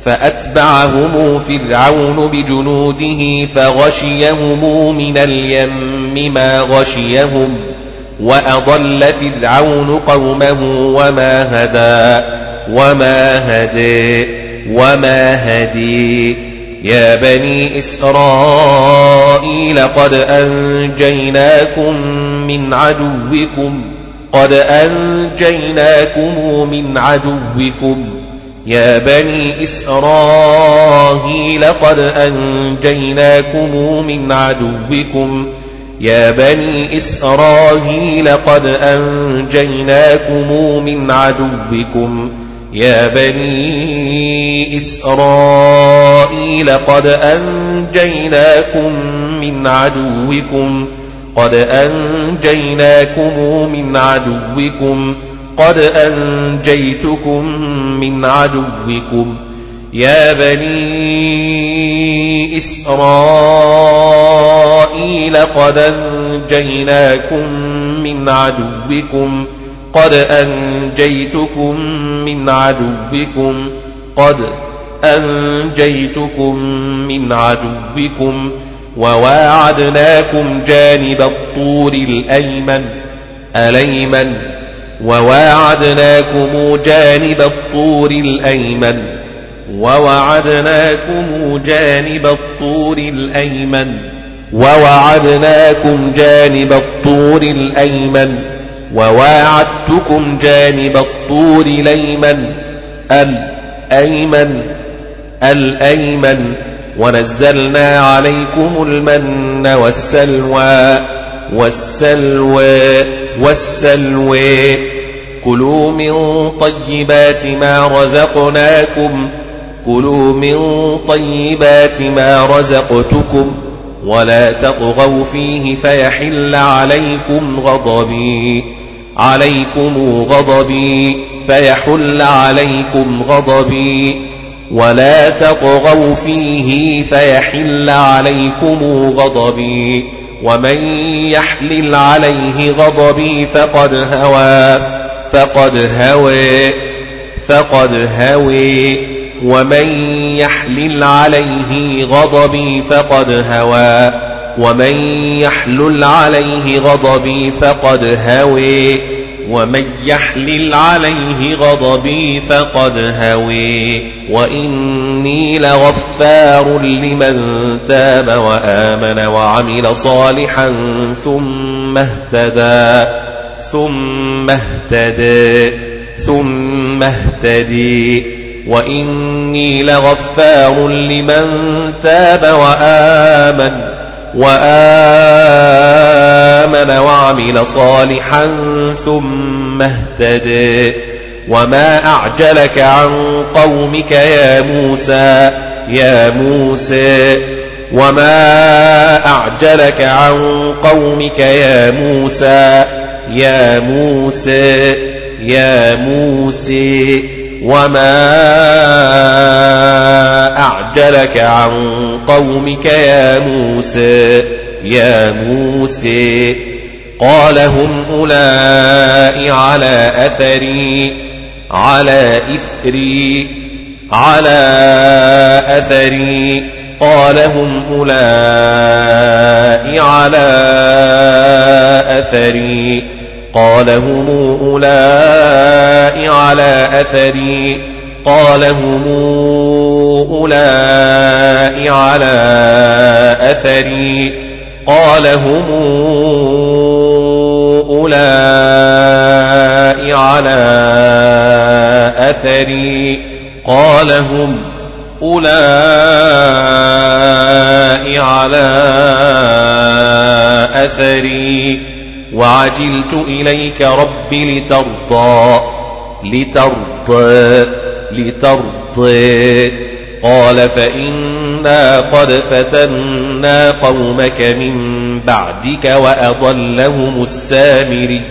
فأتبعهم فرعون بجنوده فغشيهم من اليم ما غشيهم وأضل فرعون قومه وما هدى وما هدي وما هدي. يا بني إسرائيل قد أنجيناكم من عدوكم قد أنجيناكم من عدوكم. يا بني إسرائيل قد أنجيناكم من عدوكم. يا بني إسرائيل قد أنجيناكم من عدوكم. يا بني إسرائيل قد أنجيناكم من عدوكم. قد أنجيناكم من عدوكم. قد أنجيتكم من عدوكم يا بني إسرائيل قد أنجيناكم من عدوكم قد أنجيتكم من عدوكم قد أنجيتكم من عدوكم وواعدناكم جانب الطور الأيمن الأيمن وواعدناكم جانب الطور الأيمن ووعدناكم جانب الطور الأيمن ووعدناكم جانب الطور الأيمن وواعدتكم جانب الطور الأيمن الأيمن الأيمن ونزلنا عليكم المن والسلوى والسلوى. والسلوى. كلوا من طيبات ما رزقناكم. كلوا من طيبات ما رزقتكم. ولا تطغوا فيه فيحل عليكم غضبي. عليكم غضبي. فيحل عليكم غضبي. ولا تطغوا فيه فيحل عليكم غضبي. ومن يحلل عليه غضبي فقد هوى فقد هوى فقد هوي ومن يحلل عليه غضبي فقد هوى ومن يحلل عليه غضبي فقد هوي ومن يحلل عليه غضبي فقد هوي. وإني لغفار لمن تاب وآمن وعمل صالحا ثم اهتدى. ثم اهتدى. ثم اهتدي. وإني لغفار لمن تاب وآمن وآمن وعمل صالحا ثم اهتدى وما أعجلك عن قومك يا موسى يا موسى. وما أعجلك عن قومك يا موسى يا موسى يا موسى. وما أعجلك عن قومك يا موسى يا موسى. قال هم أولئك على أثري على إثري على أثري. قال هم أولئك على أثري. قال هم أولئك على أثري. قال هم أولئك على أثري. قال هم أولئك على أثري. قال هم أولئك على أثري. وعجلت إليك رب لترضى لترضى. لترضى قال فإنا قد فتنا قومك من بعدك وأضلهم السامري.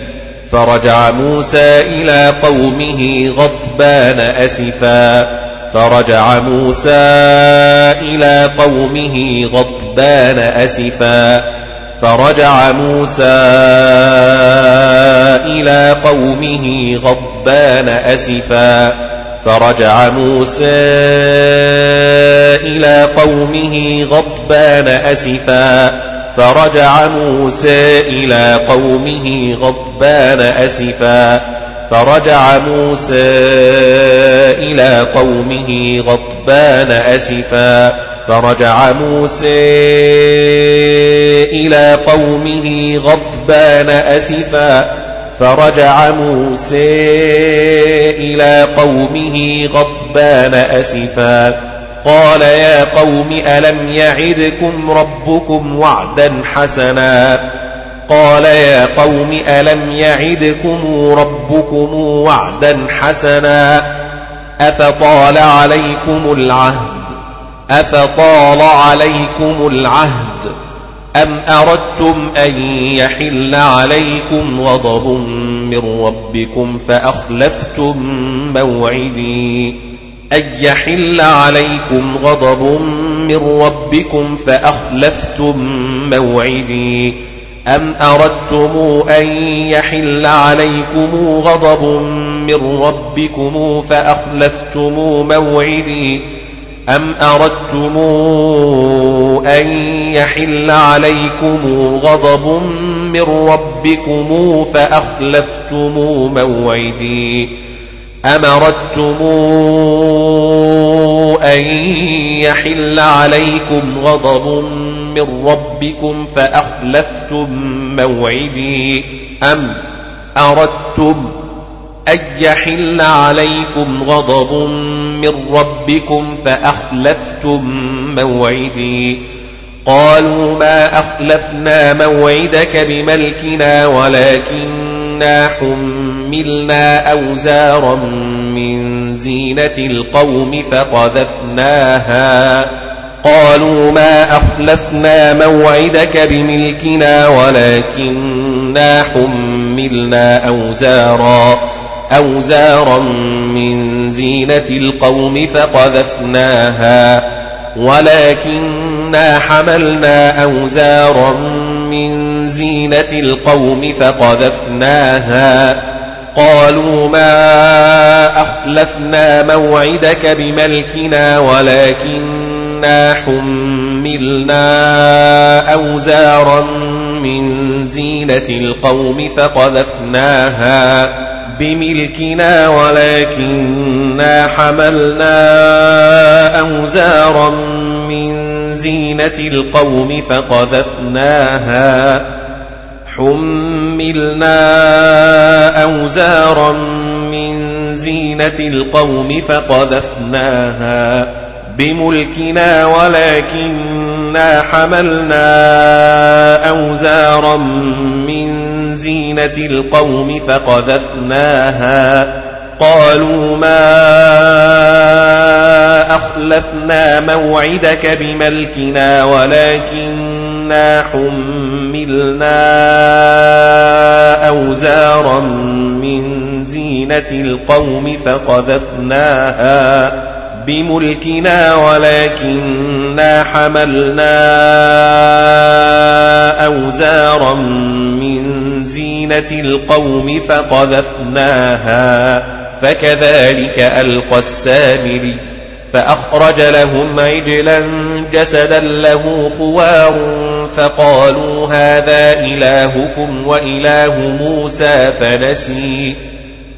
فرجع موسى إلى قومه غضبان أسفا. فرجع موسى إلى قومه غضبان أسفا. فرجع موسى إلى قومه غضبان أسفا. فرجع موسى إلى قومه غضبان أسفا. فرجع موسى إلى قومه غضبان أسفا. فرجع موسى إلى قومه غضبان أسفا. فرجع موسى إلى قومه غضبان أسفا. فرجع موسى إلى قومه غضبان أسفا. قال يا قوم ألم يعدكم ربكم وعدا حسنا؟ قال يا قوم ألم يعدكم ربكم وعدا حسنا؟ أفطال عليكم العهد؟ أفطال عليكم العهد؟ أم أردتم أن يحل عليكم غضب من ربكم فأخلفتم موعدي أن يحل عليكم غضب من ربكم فأخلفتم موعدي أم أردتم أن يحل عليكم غضب من ربكم فأخلفتم موعدي أم أردتم أن يحل عليكم غضب من ربكم فأخلفتم موعدي أم أردتم أن يحل عليكم غضب من ربكم فأخلفتم موعدي أم أردتم أن يحل عليكم غضب من ربكم فأخلفتم موعدي. قالوا ما أخلفنا موعدك بملكنا ولكننا حملنا أوزارا من زينة القوم فقذفناها. قالوا ما أخلفنا موعدك بملكنا ولكننا حملنا أوزارا. أوزارا من زينة القوم فقذفناها ولكننا حملنا أوزارا من زينة القوم فقذفناها. قالوا ما أخلفنا موعدك بملكنا ولكننا حملنا أوزارا من زينة القوم فقذفناها. بملكنا ولكننا حملنا أوزارا من زينة القوم فقذفناها. حملنا أوزارا من زينة القوم فقذفناها. بملكنا ولكننا حملنا أوزارا من زينة القوم فقذفناها. قالوا ما أخلفنا موعدك بملكنا ولكننا حملنا أوزارا من زينة القوم فقذفناها. بملكنا ولكننا حملنا أوزارا من زينة القوم فقذفناها فكذلك ألقى السامري فأخرج لهم عجلا جسدا له خوار فقالوا هذا إلهكم وإله موسى فنسي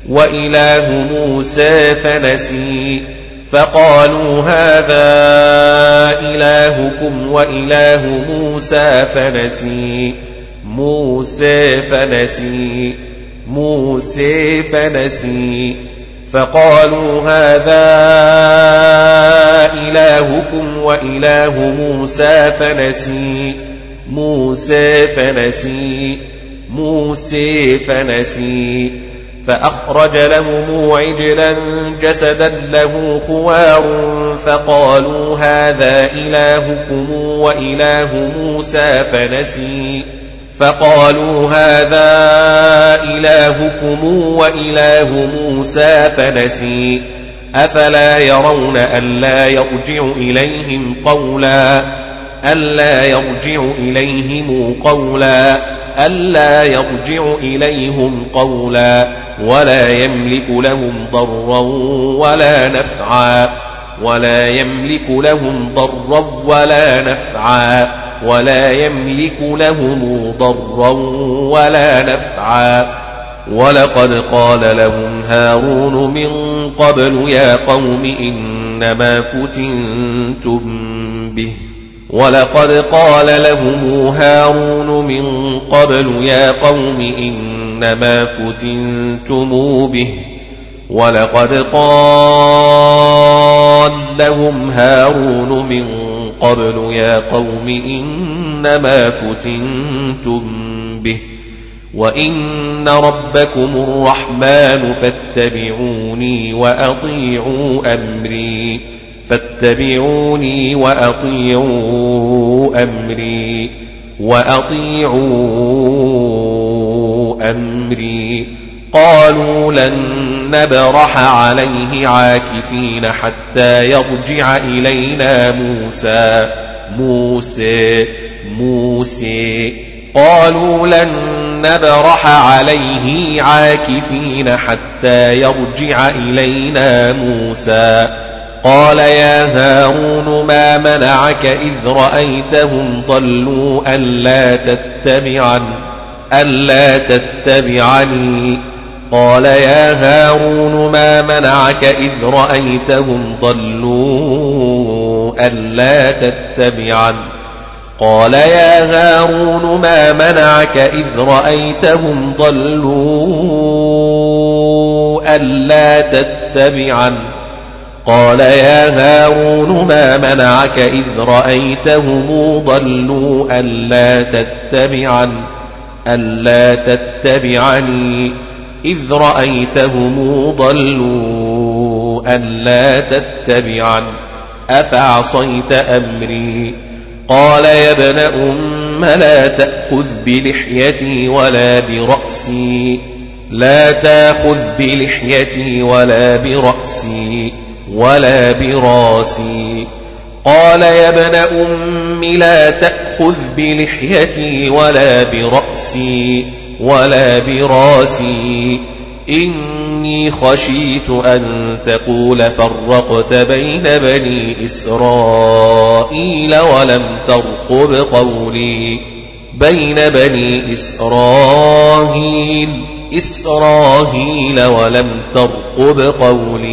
وإله موسى فنسي. فقالوا هذا إلهكم وإله موسى فنسي. موسى فنسي. موسى فنسي. فقالوا هذا إلهكم وإله موسى فنسي. موسى فنسي. موسى فنسي. فأخرج لهم عجلا جسدا له خوار فقالوا هذا إلهكم وإله موسى فنسي. فقالوا هذا إلهكم وإله موسى فنسي. أفلا يرون ألا يرجع إليهم قولا ألا يرجع إليهم قولا ألا يرجع إليهم قولا ولا يملك لهم ضرا ولا نفعا ولا يملك لهم ضرا ولا نفعا ولا يملك لهم ضرا ولا نفعا ولقد قال لهم هارون من قبل يا قوم إنما فتنتم به ولقد قال لهم هارون من قبل يا قوم إنما فتنتم به ولقد قال لهم هارون من قبل يا قوم إنما فتنتم به وإن ربكم الرحمن فاتبعوني وأطيعوا أمري فاتبعوني وأطيعوا أمري وأطيعوا أمري. قالوا لن نبرح عليه عاكفين حتى يرجع إلينا موسى. موسى موسى. قالوا لن نبرح عليه عاكفين حتى يرجع إلينا موسى. قال يا هارون ما منعك إذ رأيتهم ضلوا ألا تتبعن ألا تتبعني. قال يا هارون ما منعك إذ رأيتهم ضلوا ألا تتبعن. قال يا هارون ما منعك إذ رأيتهم ضلوا ألا تتبعن. قال يا هارون ما منعك إذ رأيتهم ضلوا ألا تتبعن ألا تتبعني. إذ رأيتهم ضلوا ألا تتبعن. أفعصيت أمري؟ قال يا ابن أم لا تأخذ بلحيتي ولا برأسي. لا تأخذ بلحيتي ولا برأسي. ولا براسي. قال يا ابن أم لا تأخذ بلحيتي ولا برأسي ولا براسي. إني خشيت أن تقول فرقت بين بني إسرائيل ولم ترقب قولي. بين بني إسرائيل إسرائيل ولم ترقب قولي.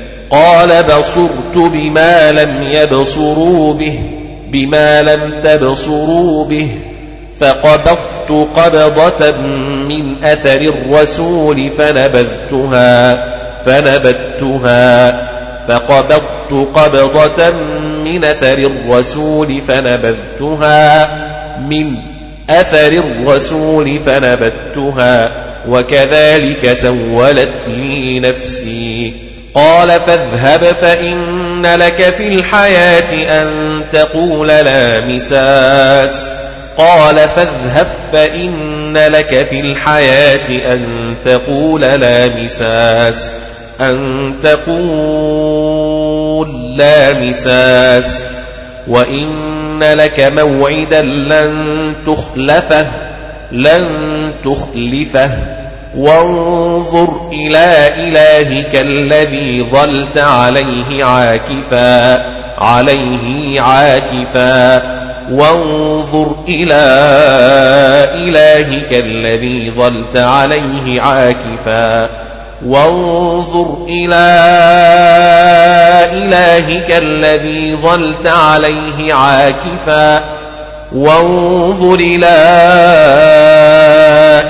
قال بصرت بما لم يبصروا به بما لم تبصروا به فقبضت قبضة من أثر الرسول فنبذتها فنبتها فقبضت قبضة من أثر الرسول فنبذتها من أثر الرسول فنبتها وكذلك سولت لي نفسي. قال فاذهب فإن لك في الحياة أن تقول لا مساس. قال فاذهب فإن لك في الحياة أن تقول لا مساس. أن تقول لا مساس. وإن لك موعدا لن تخلفه لن تخلفه. وانظر إلى إلهك الذي ظلت عليه عاكفا عليه عاكفا. وانظر إلى إلهك الذي ظلت عليه عاكفا. وانظر إلى إلهك الذي ظلت عليه عاكفا. وانظر إلى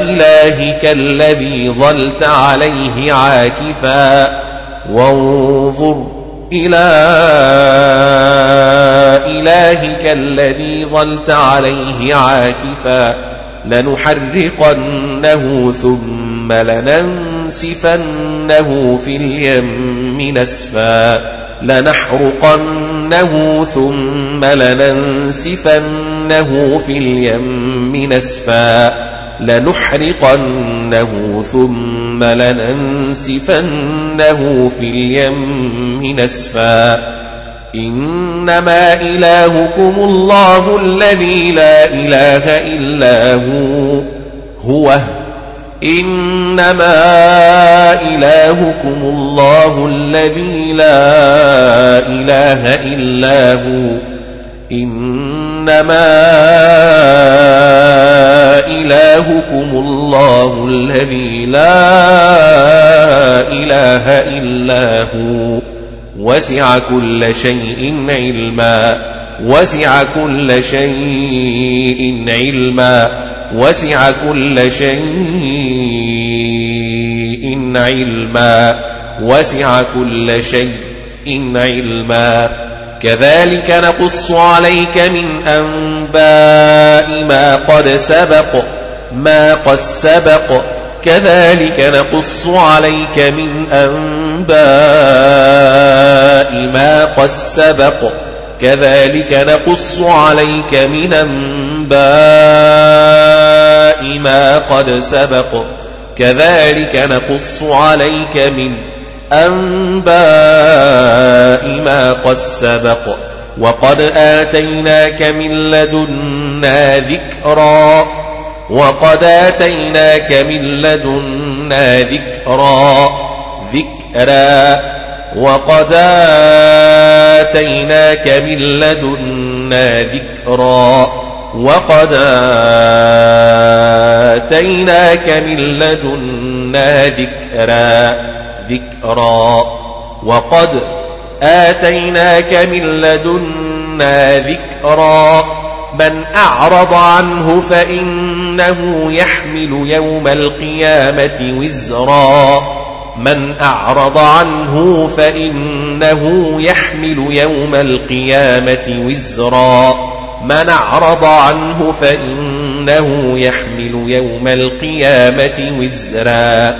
إلهك الذي ظلت عليه عاكفا. وانظر إلى إلهك الذي ظلت عليه عاكفا. لنحرقنه ثم لننسفنه في اليم نسفا. لنحرقنه ثم لننسفنه في اليم نسفا. لنحرقنه ثم لننسفنه في اليم نسفا إنما إلهكم الله الذي لا إله إلا هو هو. إنما إلهكم الله الذي لا إله إلا هو. إنما إلهكم الله الذي لا إله إلا هو. وسع كل شيء علما. وسع كل شيء علما. وسع كل شيء علما. وسع كل شيء علما. كذلك نقص عليك من أنباء ما قد سبق ما قد سبق. كذلك نقص عليك من أنباء ما قد سبق. كذلك نقص عليك من أنباء ما قد سبق. كذلك نقص عليك من أنباء ما قد سبق وقد آتيناك من لدنا ذكرا وقد آتيناك من لدنا ذكرا ذكرا وقد آتيناك من لدنا ذكرا وقد آتيناك من لدنا ذكرا ذكرا وقد آتيناك من لدنا ذكرا من أعرض عنه فإنه يحمل يوم القيامة وزرا من أعرض عنه فإنه يحمل يوم القيامة وزرا من أعرض عنه فإنه يحمل يوم القيامة وزرا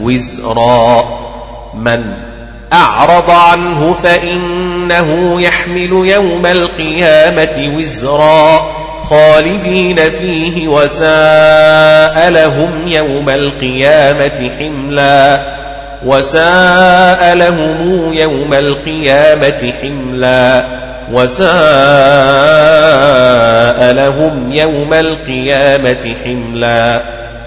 وزرا من أعرض عنه فإنه يحمل يوم القيامة وزرا خالدين فيه وساء لهم يوم القيامة حملا وساء لهم يوم القيامة حملا وساء لهم يوم القيامة حملا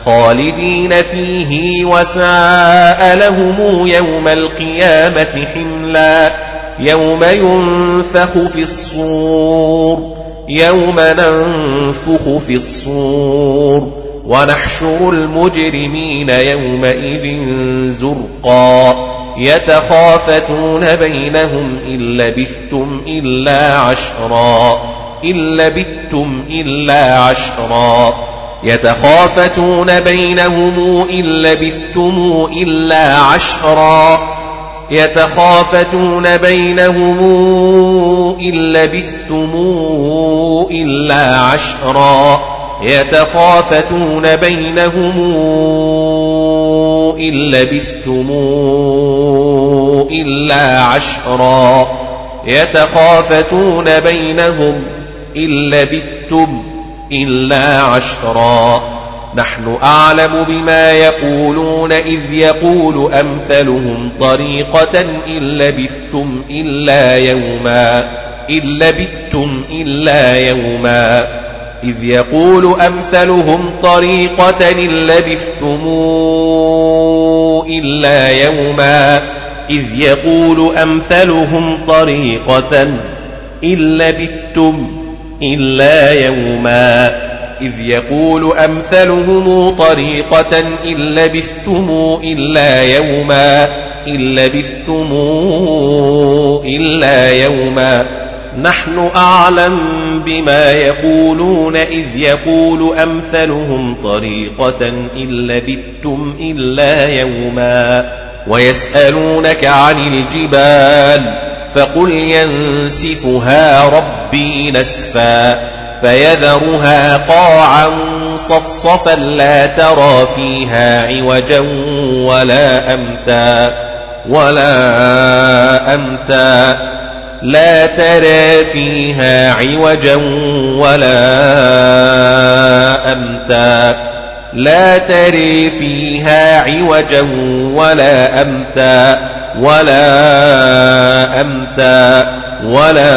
خالدين فيه وساء لهم يوم القيامة حملا يوم ينفخ في الصور يوم ننفخ في الصور. ونحشر المجرمين يومئذ زرقا يتخافتون بينهم إن لبثتم إلا عشرا إن لبثتم إلا عشرا. يتخافتون بينهم إن لبثتم إلا عشرا. يتخافتون بينهم إن لبثتم إلا عشرا. يتخافتون بينهم إن لبثتم إلا عشرا. يتخافتون بينهم إن لبثتم إلا عشرا. نحن أعلم بما يقولون إذ يقول أمثلهم طريقة إن لبثتم إلا يوما. إن لبثتم إلا يوما. إذ يقول أمثلهم طريقة إن لبثتم إلا يوما. إذ يقول أمثلهم طريقة إن لبثتم إلا يوما. إذ يقول أمثلهم طريقة إن لبثتم إلا يوما. إن لبثتم إلا يوما. نحن أعلم بما يقولون. إذ يقول أمثلهم طريقة إن لبثتم إلا يوما. ويسألونك عن الجبال. فقل ينسفها ربي نسفا فيذرها قاعا صفصفا لا ترى فيها عوجا ولا أمتا ولا أمتا لا ترى فيها عوجا ولا أمتا لا تري فيها عوجا ولا أمتا ولا أمتا ولا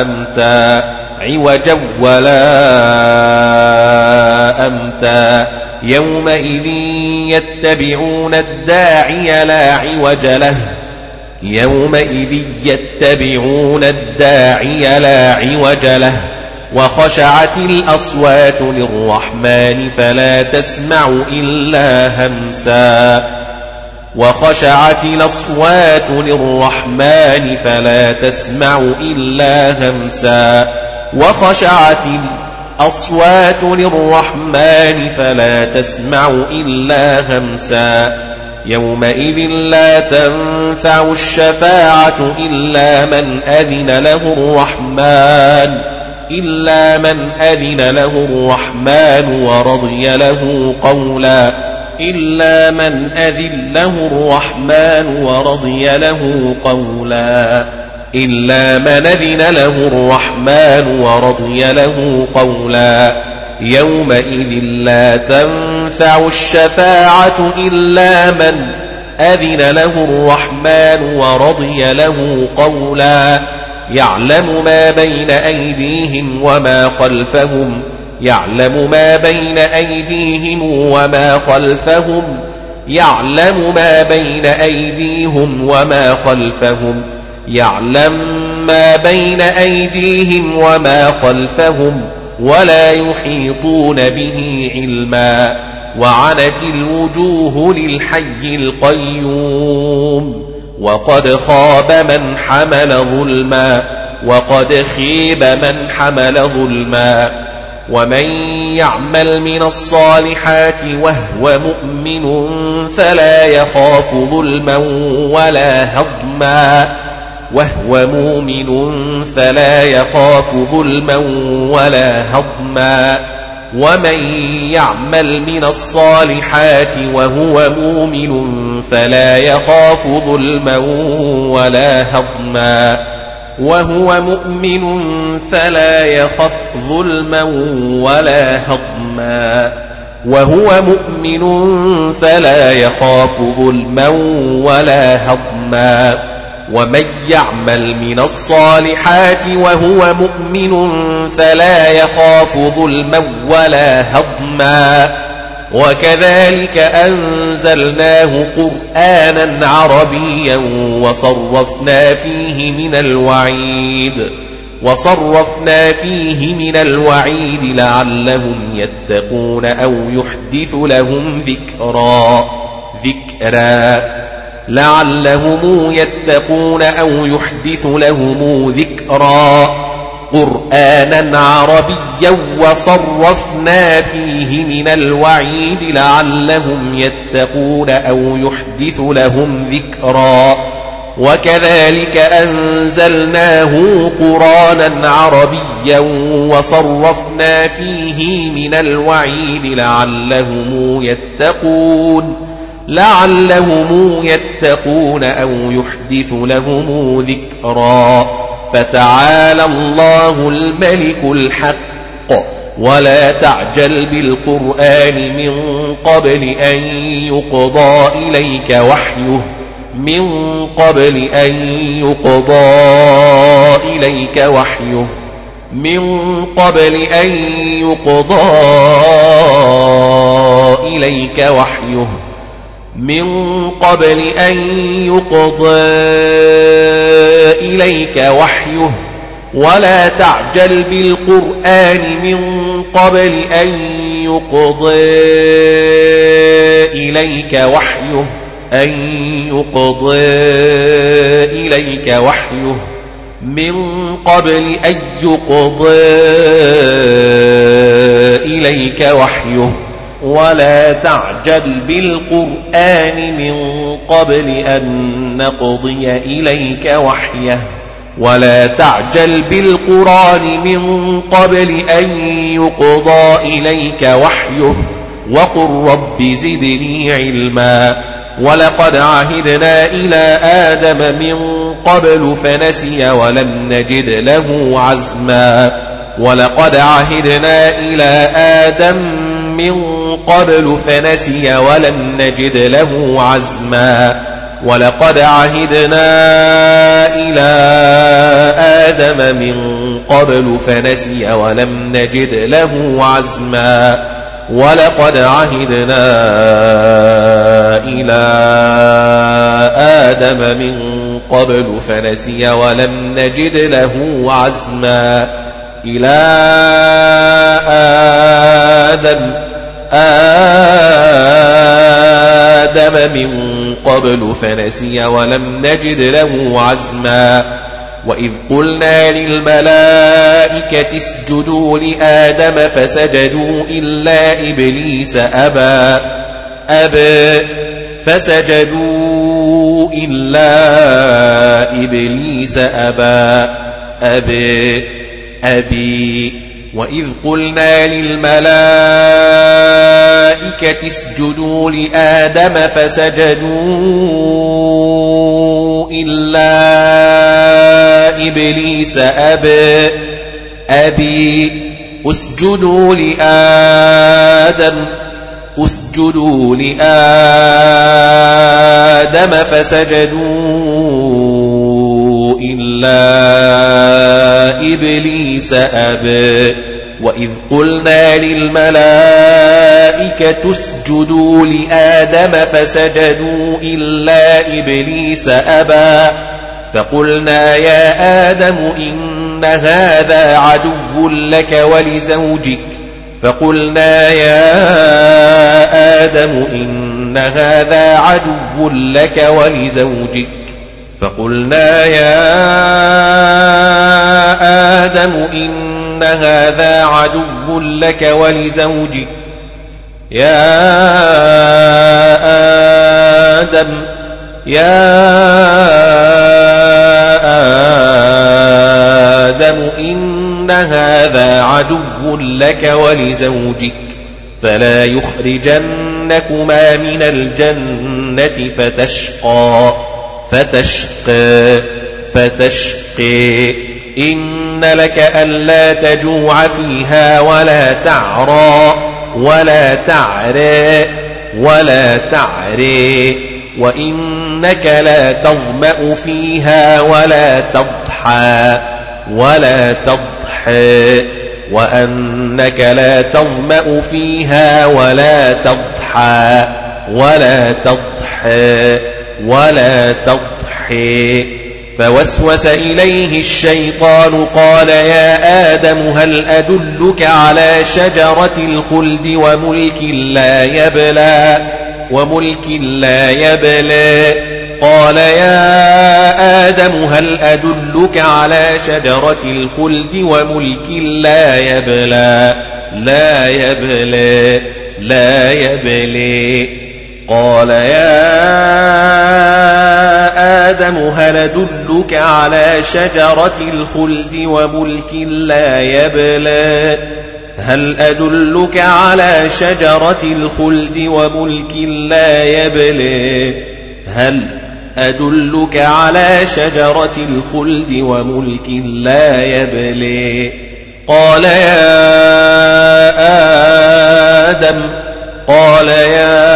أمتا. عوجا ولا أمتا. يومئذ يتبعون الداعي لا عوج له. يومئذ يتبعون الداعي لا عوج له. وخشعت الأصوات للرحمن فلا تسمع إلا همسا. وخشعت الأصوات للرحمن فلا تسمع إلا همسا. وخشعت الأصوات للرحمن فلا تسمع إلا همسا. يومئذ لا تنفع الشفاعة إلا من أذن له الرحمن إلا من أذن له الرحمن ورضي له قولا. إلا من أذن له الرحمن ورضي له قولا. إلا من أذن له الرحمن ورضي له قولا. يومئذ لا تنفع الشفاعة إلا من أذن له الرحمن ورضي له قولا. يعلم ما بين أيديهم وما خلفهم يعلم ما بين أيديهم وما خلفهم يعلم ما بين أيديهم وما خلفهم يعلم ما بين أيديهم وما خلفهم ولا يحيطون به علما. وعنت الوجوه للحي القيوم وقد خاب من حمل ظلما وقد خيب من حمل ظلما. ومن يعمل من الصالحات وهو مؤمن فلا يخاف ظلما ولا هضما وهو مؤمن فلا يخاف ظلما ولا هضما ومن يعمل من الصالحات وهو مؤمن فلا يخاف ظلما ولا هضما وهو مؤمن فلا يخف ظلما ولا هضما. وهو مؤمن فلا يخاف ظلما ولا هضما. ومن يعمل من الصالحات وهو مؤمن فلا يخاف ظلما ولا هضما. وكذلك أنزلناه قرآنا عربيا وصرفنا فيه من الوعيد وصرفنا فيه من الوعيد لعلهم يتقون أو يحدث لهم ذكرا ذكرا. لعلهم يتقون أو يحدث لهم ذكرا. قرآنا عربيا وصرفنا فيه من الوعيد لعلهم يتقون أو يحدث لهم ذكرا. وكذلك أنزلناه قرآنا عربيا وصرفنا فيه من الوعيد لعلهم يتقون لعلهم يتقون أو يحدث لهم ذكرا. فتعالى الله الملك الحق. ولا تعجل بالقرآن من قبل أن يقضى إليك وحيه. من قبل أن يقضى إليك وحيه. من قبل أن يقضى إليك وحيه. من قبل أن يقضى إليك وحيه. ولا تعجل بالقرآن من قبل أن يقضى إليك وحيه. أن يقضى إليك وحيه. من قبل أن يقضى إليك وحيه. ولا تعجل بالقرآن من قبل أن نقضي إليك وحيه. ولا تعجل بالقرآن من قبل أن يقضى إليك وحيه. وقل رب زدني علما. ولقد عهدنا إلى آدم من قبل فنسي ولم نجد له عزما. ولقد عهدنا إلى آدم من قبل فنسي ولم نجد له عزما ولقد عهدنا إلى آدم من قبل فنسي ولم نجد له عزما ولقد عهدنا إلى آدم من قبل فنسي ولم نجد له عزما إلى آدم آدم من قبل فنسي ولم نجد له عزما وإذ قلنا للملائكة اسجدوا لآدم فسجدوا إلا إبليس أبى أبى فسجدوا إلا إبليس أبى أبي أبي. وإذ قلنا للملائكة اسجدوا لآدم فسجدوا إلا إبليس أبى أبي اسجدوا لآدم اسجدوا لآدم فسجدوا إلا إبليس أبى وإذ قلنا للملائكة اسجدوا لآدم فسجدوا إلا إبليس أبى فقلنا يا آدم إن هذا عدو لك ولزوجك فقلنا يا آدم إن هذا عدو لك ولزوجك فقلنا يا آدم إن هذا عدو لك ولزوجك. يا آدم يا آدم إن هذا عدو لك ولزوجك. فلا يخرجنكما من الجنة فتشقى فتشقى فتشقي إن لك ألا تجوع فيها ولا تعرى ولا تعرى ولا تعري وإنك لا تظمأ فيها ولا تضحى ولا تضحى وأنك لا تظمأ فيها ولا تضحى ولا تضحى ولا تضحي فوسوس إليه الشيطان قال يا آدم هل أدلك على شجرة الخلد وملك لا يبلى وملك لا يبلى قال يا آدم هل أدلك على شجرة الخلد وملك لا يبلى لا يبلى لا يبلي قال يا آدم هل أدلك على شجرة الخلد وملك لا يبلى؟ هل أدلك على شجرة الخلد وملك لا يبلي هل أدلك على شجرة الخلد وملك لا يبلي قال يا آدم قال يا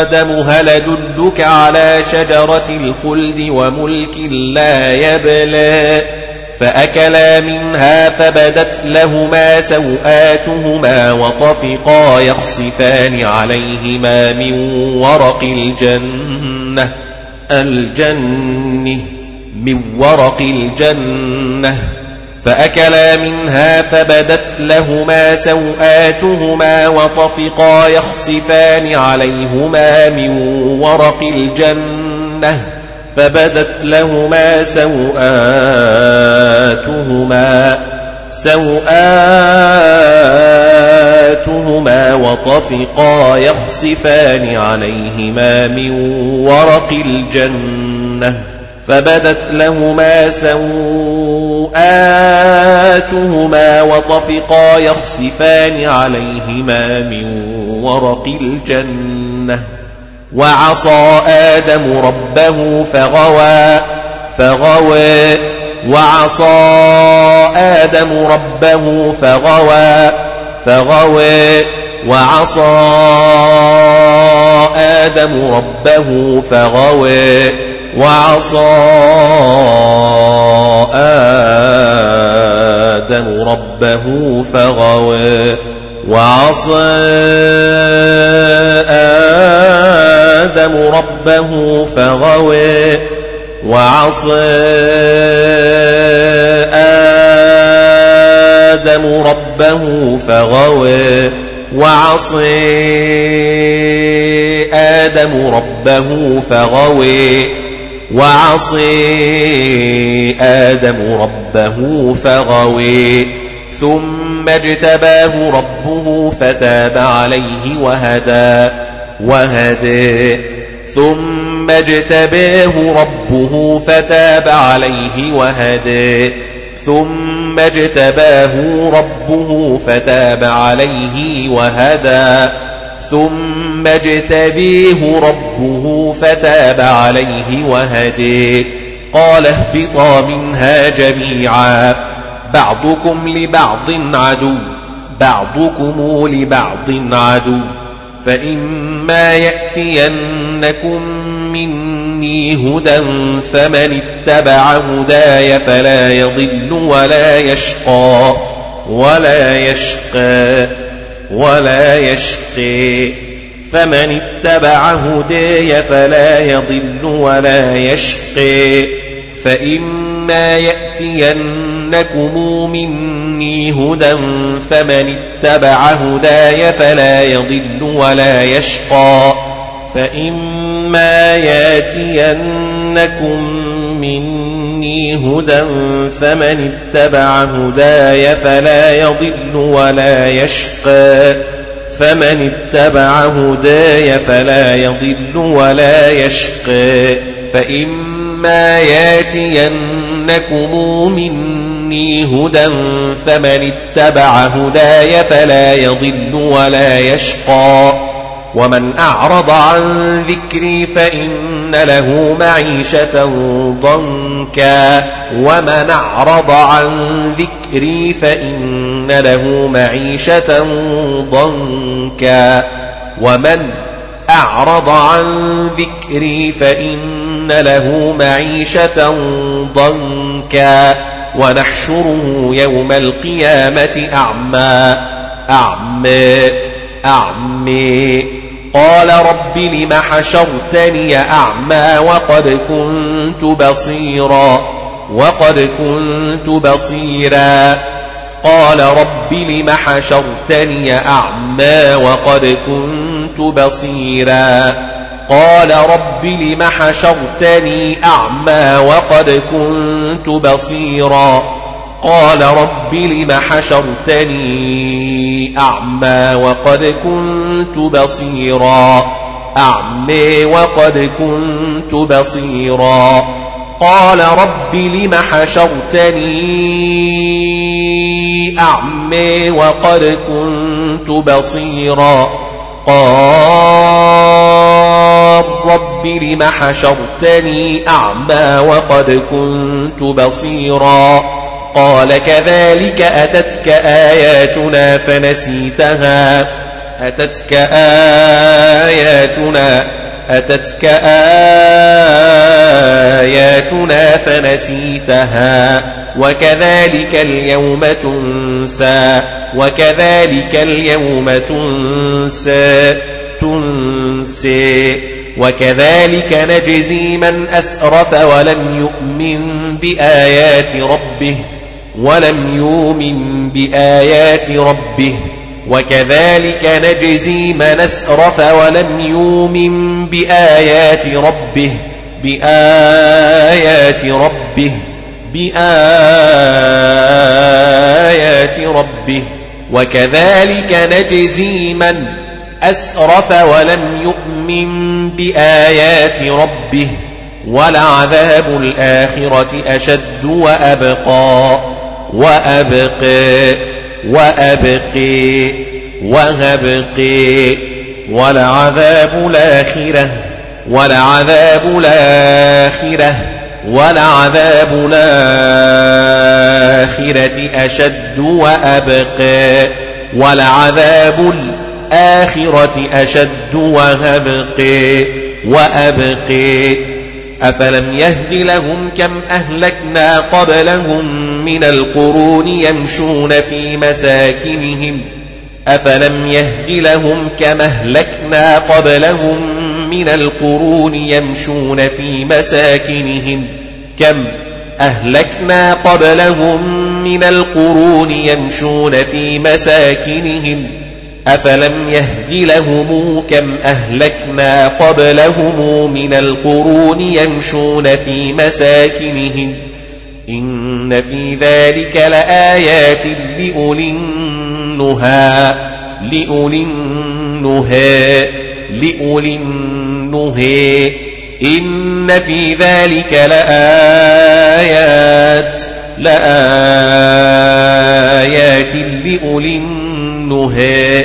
آدم هل أدلك على شجرة الخلد وملك لا يبلي فأكلا منها فبدت لهما سوآتهما وطفقا يخصفان عليهما من ورق الجنة الجنة من ورق الجنة. فأكلا منها فبدت لهما سوآتهما وطفقا يخصفان عليهما من ورق الجنة فبدت لهما سوآتهما سوآتهما وطفقا يخصفان عليهما من ورق الجنة فبدت لهما سوآتهما وطفقا يخصفان عليهما من ورق الجنة. وعصى آدم ربه فغوى فغوى. وعصى آدم ربه فغوى فغوى. وعصى آدم ربه فغوى. وعصى آدم ربه فغوى وعصى آدم ربه فغوى وعصى آدم ربه فغوى وعصى آدم ربه فغوى وعصى آدم ربه فغوى ثم اجتباه ربه فتاب عليه وهدى وهدى. ثم اجتباه ربه فتاب عليه وهدى ثم اجتباه ربه فتاب عليه وهدى. ثم اجتبيه ربه فتاب عليه وهدي قال اهبطا منها جميعا. بعضكم لبعض عدو بعضكم لبعض عدو. فإما يأتينكم مني هدى فمن اتبع هداي فلا يضل ولا يشقى ولا يشقى. ولا يشقي. فمن اتبع هداي فلا يضل ولا يشقي. فإما يأتينكم مني هدى فمن اتبع هداي فلا يضل ولا يشقى. فإما يأتينكم مني هدى فمن اتبع هداي فلا يضل ولا يشقى. فمن اتبع هداي فلا يضل ولا يشقى. فإما ياتينكم مني هدى فمن اتبع هداي فلا يضل ولا يشقى. ومن أعرض عن ذكري فإن له معيشة ضنكا. ومن أعرض عن ذكري فإن له معيشة ضنكا. ومن أعرض عن ذكري فإن له معيشة ضنكا. ونحشره يوم القيامة أعمى. أعمى. أعمى. قال رب لم حشرتني أعمى وقد كنت بصيرا وقد كنت بصيرا. قال رب لم حشرتني أعمى وقد كنت بصيرا. قال رب لم حشرتني أعمى وقد كنت بصيرا. قال رب لم حشرتني أعمى وقد كنت بصيرا. أعمى وقد كنت بصيرا. قال رب لم حشرتني أعمى وقد كنت بصيرا. قال رب لم حشرتني أعمى وقد كنت بصيرا. قال كذلك أتتك آياتنا فنسيتها. أتتك آياتنا أتتك آياتنا فنسيتها. وكذلك اليوم تنسى وكذلك اليوم تنسى تنسي. وكذلك نجزي من أسرف ولم يؤمن بآيات ربه. ولم يؤمن بآيات ربه وكذلك نجزي من اسرف ولم يؤمن بآيات ربه بآيات ربه بآيات ربه وكذلك نجزي من أسرف ولم يؤمن بآيات ربه ولعذاب الآخرة أشد وأبقى وأبقى وأبقي وهبقي ولعذاب الآخرة ولعذاب الآخرة ولعذاب الآخرة أشد وأبقى ولعذاب الآخرة أشد وهبقي وأبقي. أفلم يهد لهم كم أهلكنا قبلهم من القرون يمشون في مساكنهم أفلم يهد لهم كم أهلكنا قبلهم من القرون يمشون في مساكنهم كم أهلكنا قبلهم من القرون يمشون في مساكنهم أفلم يهد لهم كم أهلكنا قبلهم من القرون يمشون في مساكنهم إن في ذلك لآيات لأولي النهى لأولي النهى لأولي النهى إن في ذلك لآيات لآيات لأولي النهى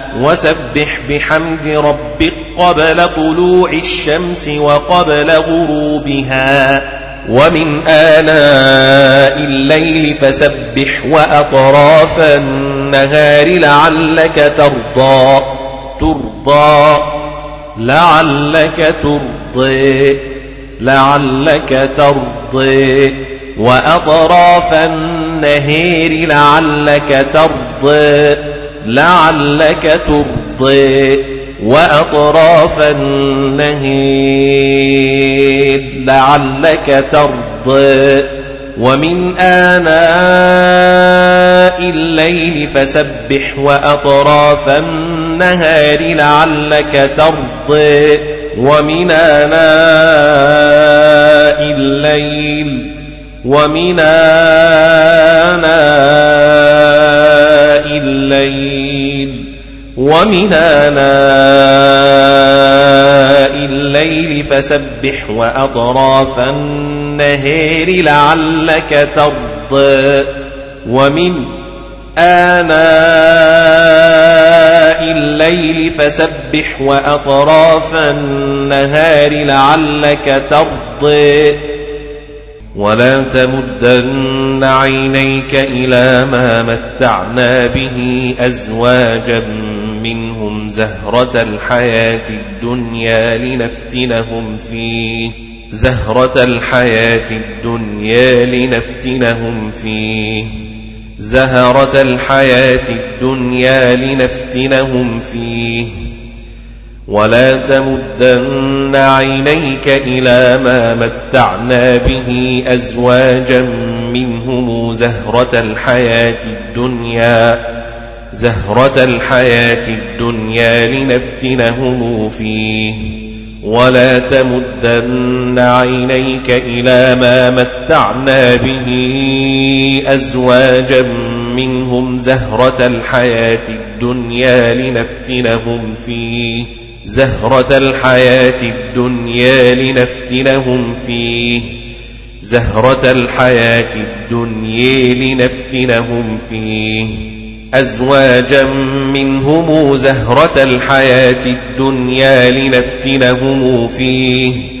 وسبح بحمد ربك قبل طلوع الشمس وقبل غروبها. ومن آناء الليل فسبح وأطراف النهار لعلك ترضى. ترضى. لعلك ترضي لعلك ترضي وأطراف النهير لعلك ترضي لعلك ترضي وأطراف النهير لعلك ترضي. ومن آناء الليل فسبح وأطراف النهار لعلك ترضي. ومن آناء الليل ومن آناء الليل ومن آناء الليل فسبح وأطراف النهير لعلك ترضى ومن آناء الليل فسبح وأطراف النهار لعلك ترضي ولا تمدن عينيك إلى ما متعنا به أزواجا منهم زهرة الحياة الدنيا لنفتنهم فيه زهرة الحياة الدنيا لنفتنهم فيه زهرة الحياة الدنيا لنفتنهم فيه ولا تمدن عينيك إلى ما متعنا به أزواجا منهم زهرة الحياة الدنيا زهرة الحياة الدنيا لنفتنهم فيه. ولا تمدن عينيك إلى ما متعنا به أزواجا منهم زهرة الحياة الدنيا لنفتنهم فيه. زهرة الحياة الدنيا لنفتنهم فيه. زهرة الحياة الدنيا لنفتنهم فيه. أزواجا منهم زهرة الحياة الدنيا لنفتنهم فيه.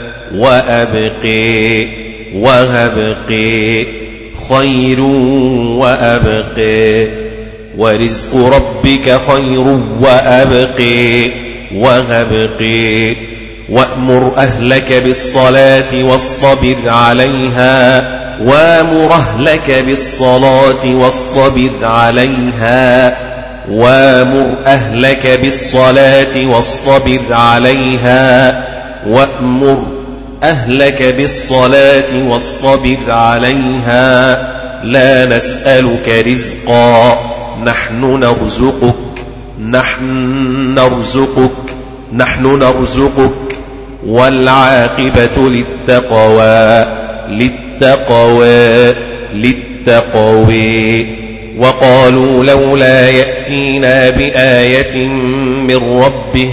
وأبقي وهبقي خير وأبقي. ورزق ربك خير وأبقي وهبقي. وأمر أهلك بالصلاة واصطبر عليها. وأمر أهلك بالصلاة واصطبر عليها. وأمر أهلك بالصلاة واصطبر عليها. وأمر أهلك بالصلاة واصطبر عليها لا نسألك رزقا نحن نرزقك نحن نرزقك نحن نرزقك. والعاقبة للتقوى للتقوى للتقوى. وقالوا لولا يأتينا بآية من ربه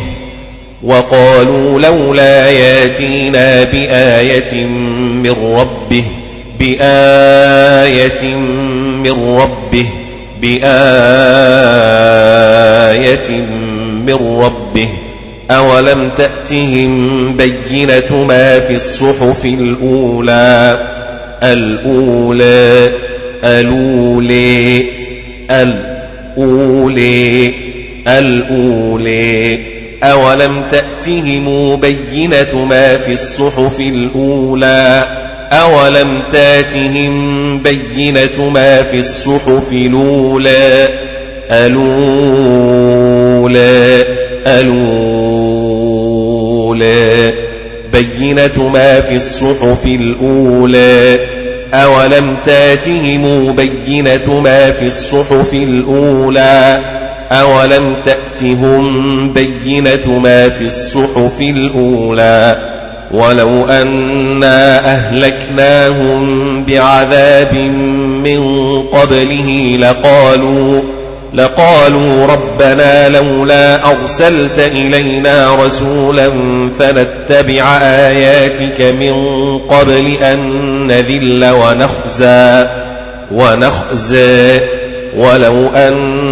وقالوا لولا ياتينا بآية من ربه بآية من ربه بآية من ربه. أولم تأتهم بينة ما في الصحف الأولى؟ الأولى الأولى الأولى الأولى. أولم تأتهم بينة ما في الصحف الأولى أولم تاتهم بينة ما في الصحف الأولى الأولى الأولى بينة ما في الصحف الأولى أولم تاتهم بينة ما في الصحف الأولى أولم تأتهم بينة ما في الصحف الأولى ولو أنا أهلكناهم بعذاب من قبله لقالوا لقالوا ربنا لولا أرسلت إلينا رسولا فنتبع آياتك من قبل أن نذل ونخزى ونخزى ولو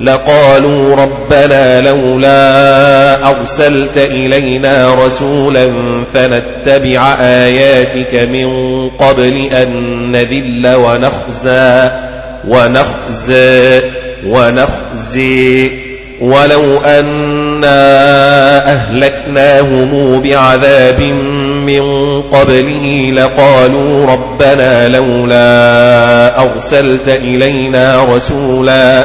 لقالوا ربنا لولا أرسلت إلينا رسولا فنتبع آياتك من قبل أن نذل ونخزى ونخزى ونخزي. ولو أنا أهلكناهم بعذاب من قبله لقالوا ربنا لولا أرسلت إلينا رسولا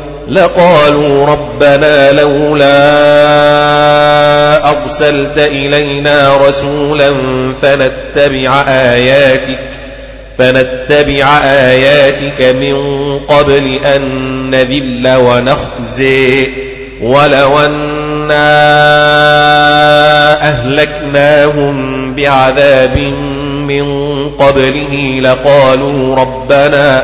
لقالوا ربنا لولا أرسلت إلينا رسولا فنتبع آياتك فنتبع آياتك من قبل أن نذل ونخزي. ولو أنا أهلكناهم بعذاب من قبله لقالوا ربنا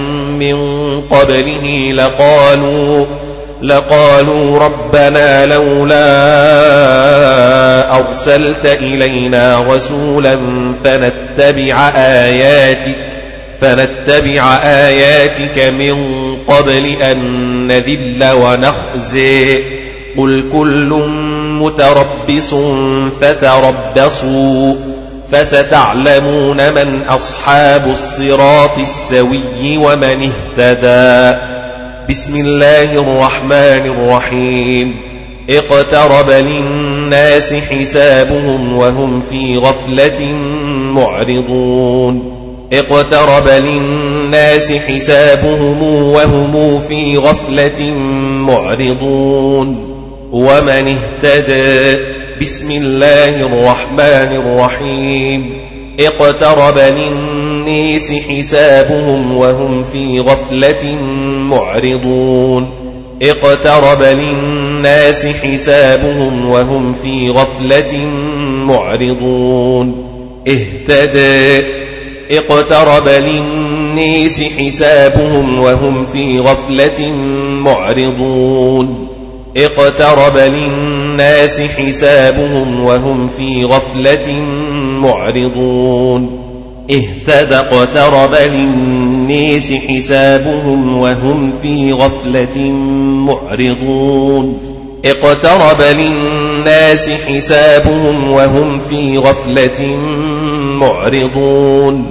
من قبله لقالوا لقالوا ربنا لولا أرسلت إلينا رسولا فنتبع آياتك فنتبع آياتك من قبل أن نذل ونخزي. قل كل متربص فتربصوا. فستعلمون من أصحاب الصراط السوي ومن اهتدى. بسم الله الرحمن الرحيم. اقترب للناس حسابهم وهم في غفلة معرضون. اقترب للناس حسابهم وهم في غفلة معرضون. ومن اهتدى بسم الله الرحمن الرحيم. اقترب للناس حسابهم وهم في غفلة معرضون. اقترب للناس حسابهم وهم في غفلة معرضون. اهتدى. اقترب للناس حسابهم وهم في غفلة معرضون. اقترب للناس حسابهم وهم في غفلة معرضون. اهتدى اقترب للناس حسابهم وهم في غفلة معرضون. اقترب للناس حسابهم وهم في غفلة معرضون.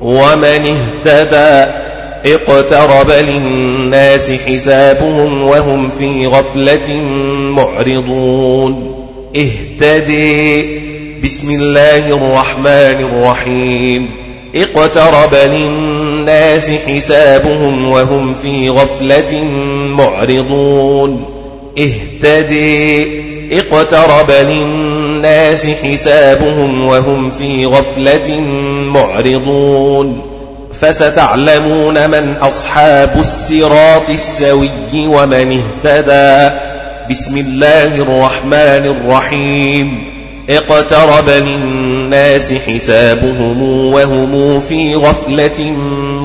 ومن اهتدى اقترب للناس حسابهم وهم في غفلة معرضون. اهتدي. بسم الله الرحمن الرحيم. اقترب للناس حسابهم وهم في غفلة معرضون. اهتدي. اقترب للناس حسابهم وهم في غفلة معرضون. فستعلمون من أصحاب الصراط السوي ومن اهتدى. بسم الله الرحمن الرحيم. اقترب للناس حسابهم وهم في غفلة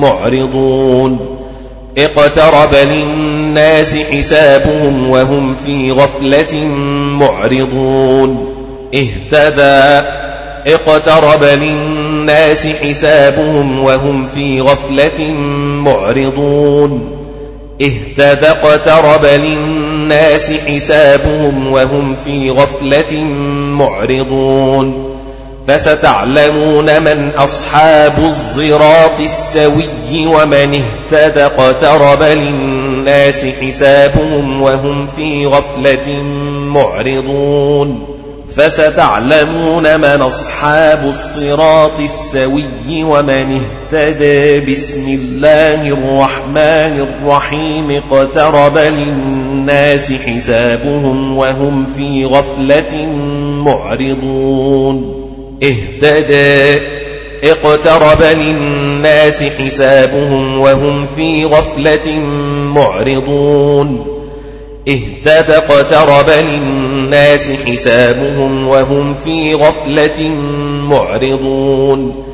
معرضون. اقترب للناس حسابهم وهم في غفلة معرضون. اهتدى. اقترب للناس حسابهم وهم في غفلة معرضون. اهتدى اقترب للناس حسابهم وهم في غفلة معرضون. فستعلمون من أصحاب الصراط السوي ومن اهتدى اقترب للناس حسابهم وهم في غفلة معرضون. فستعلمون من أصحاب الصراط السوي ومن اهتدى بسم الله الرحمن الرحيم اقترب للناس حسابهم وهم في غفلة معرضون اهتدى اقترب للناس حسابهم وهم في غفلة معرضون اهتدى اقترب للناس حسابهم وهم في غفلة معرضون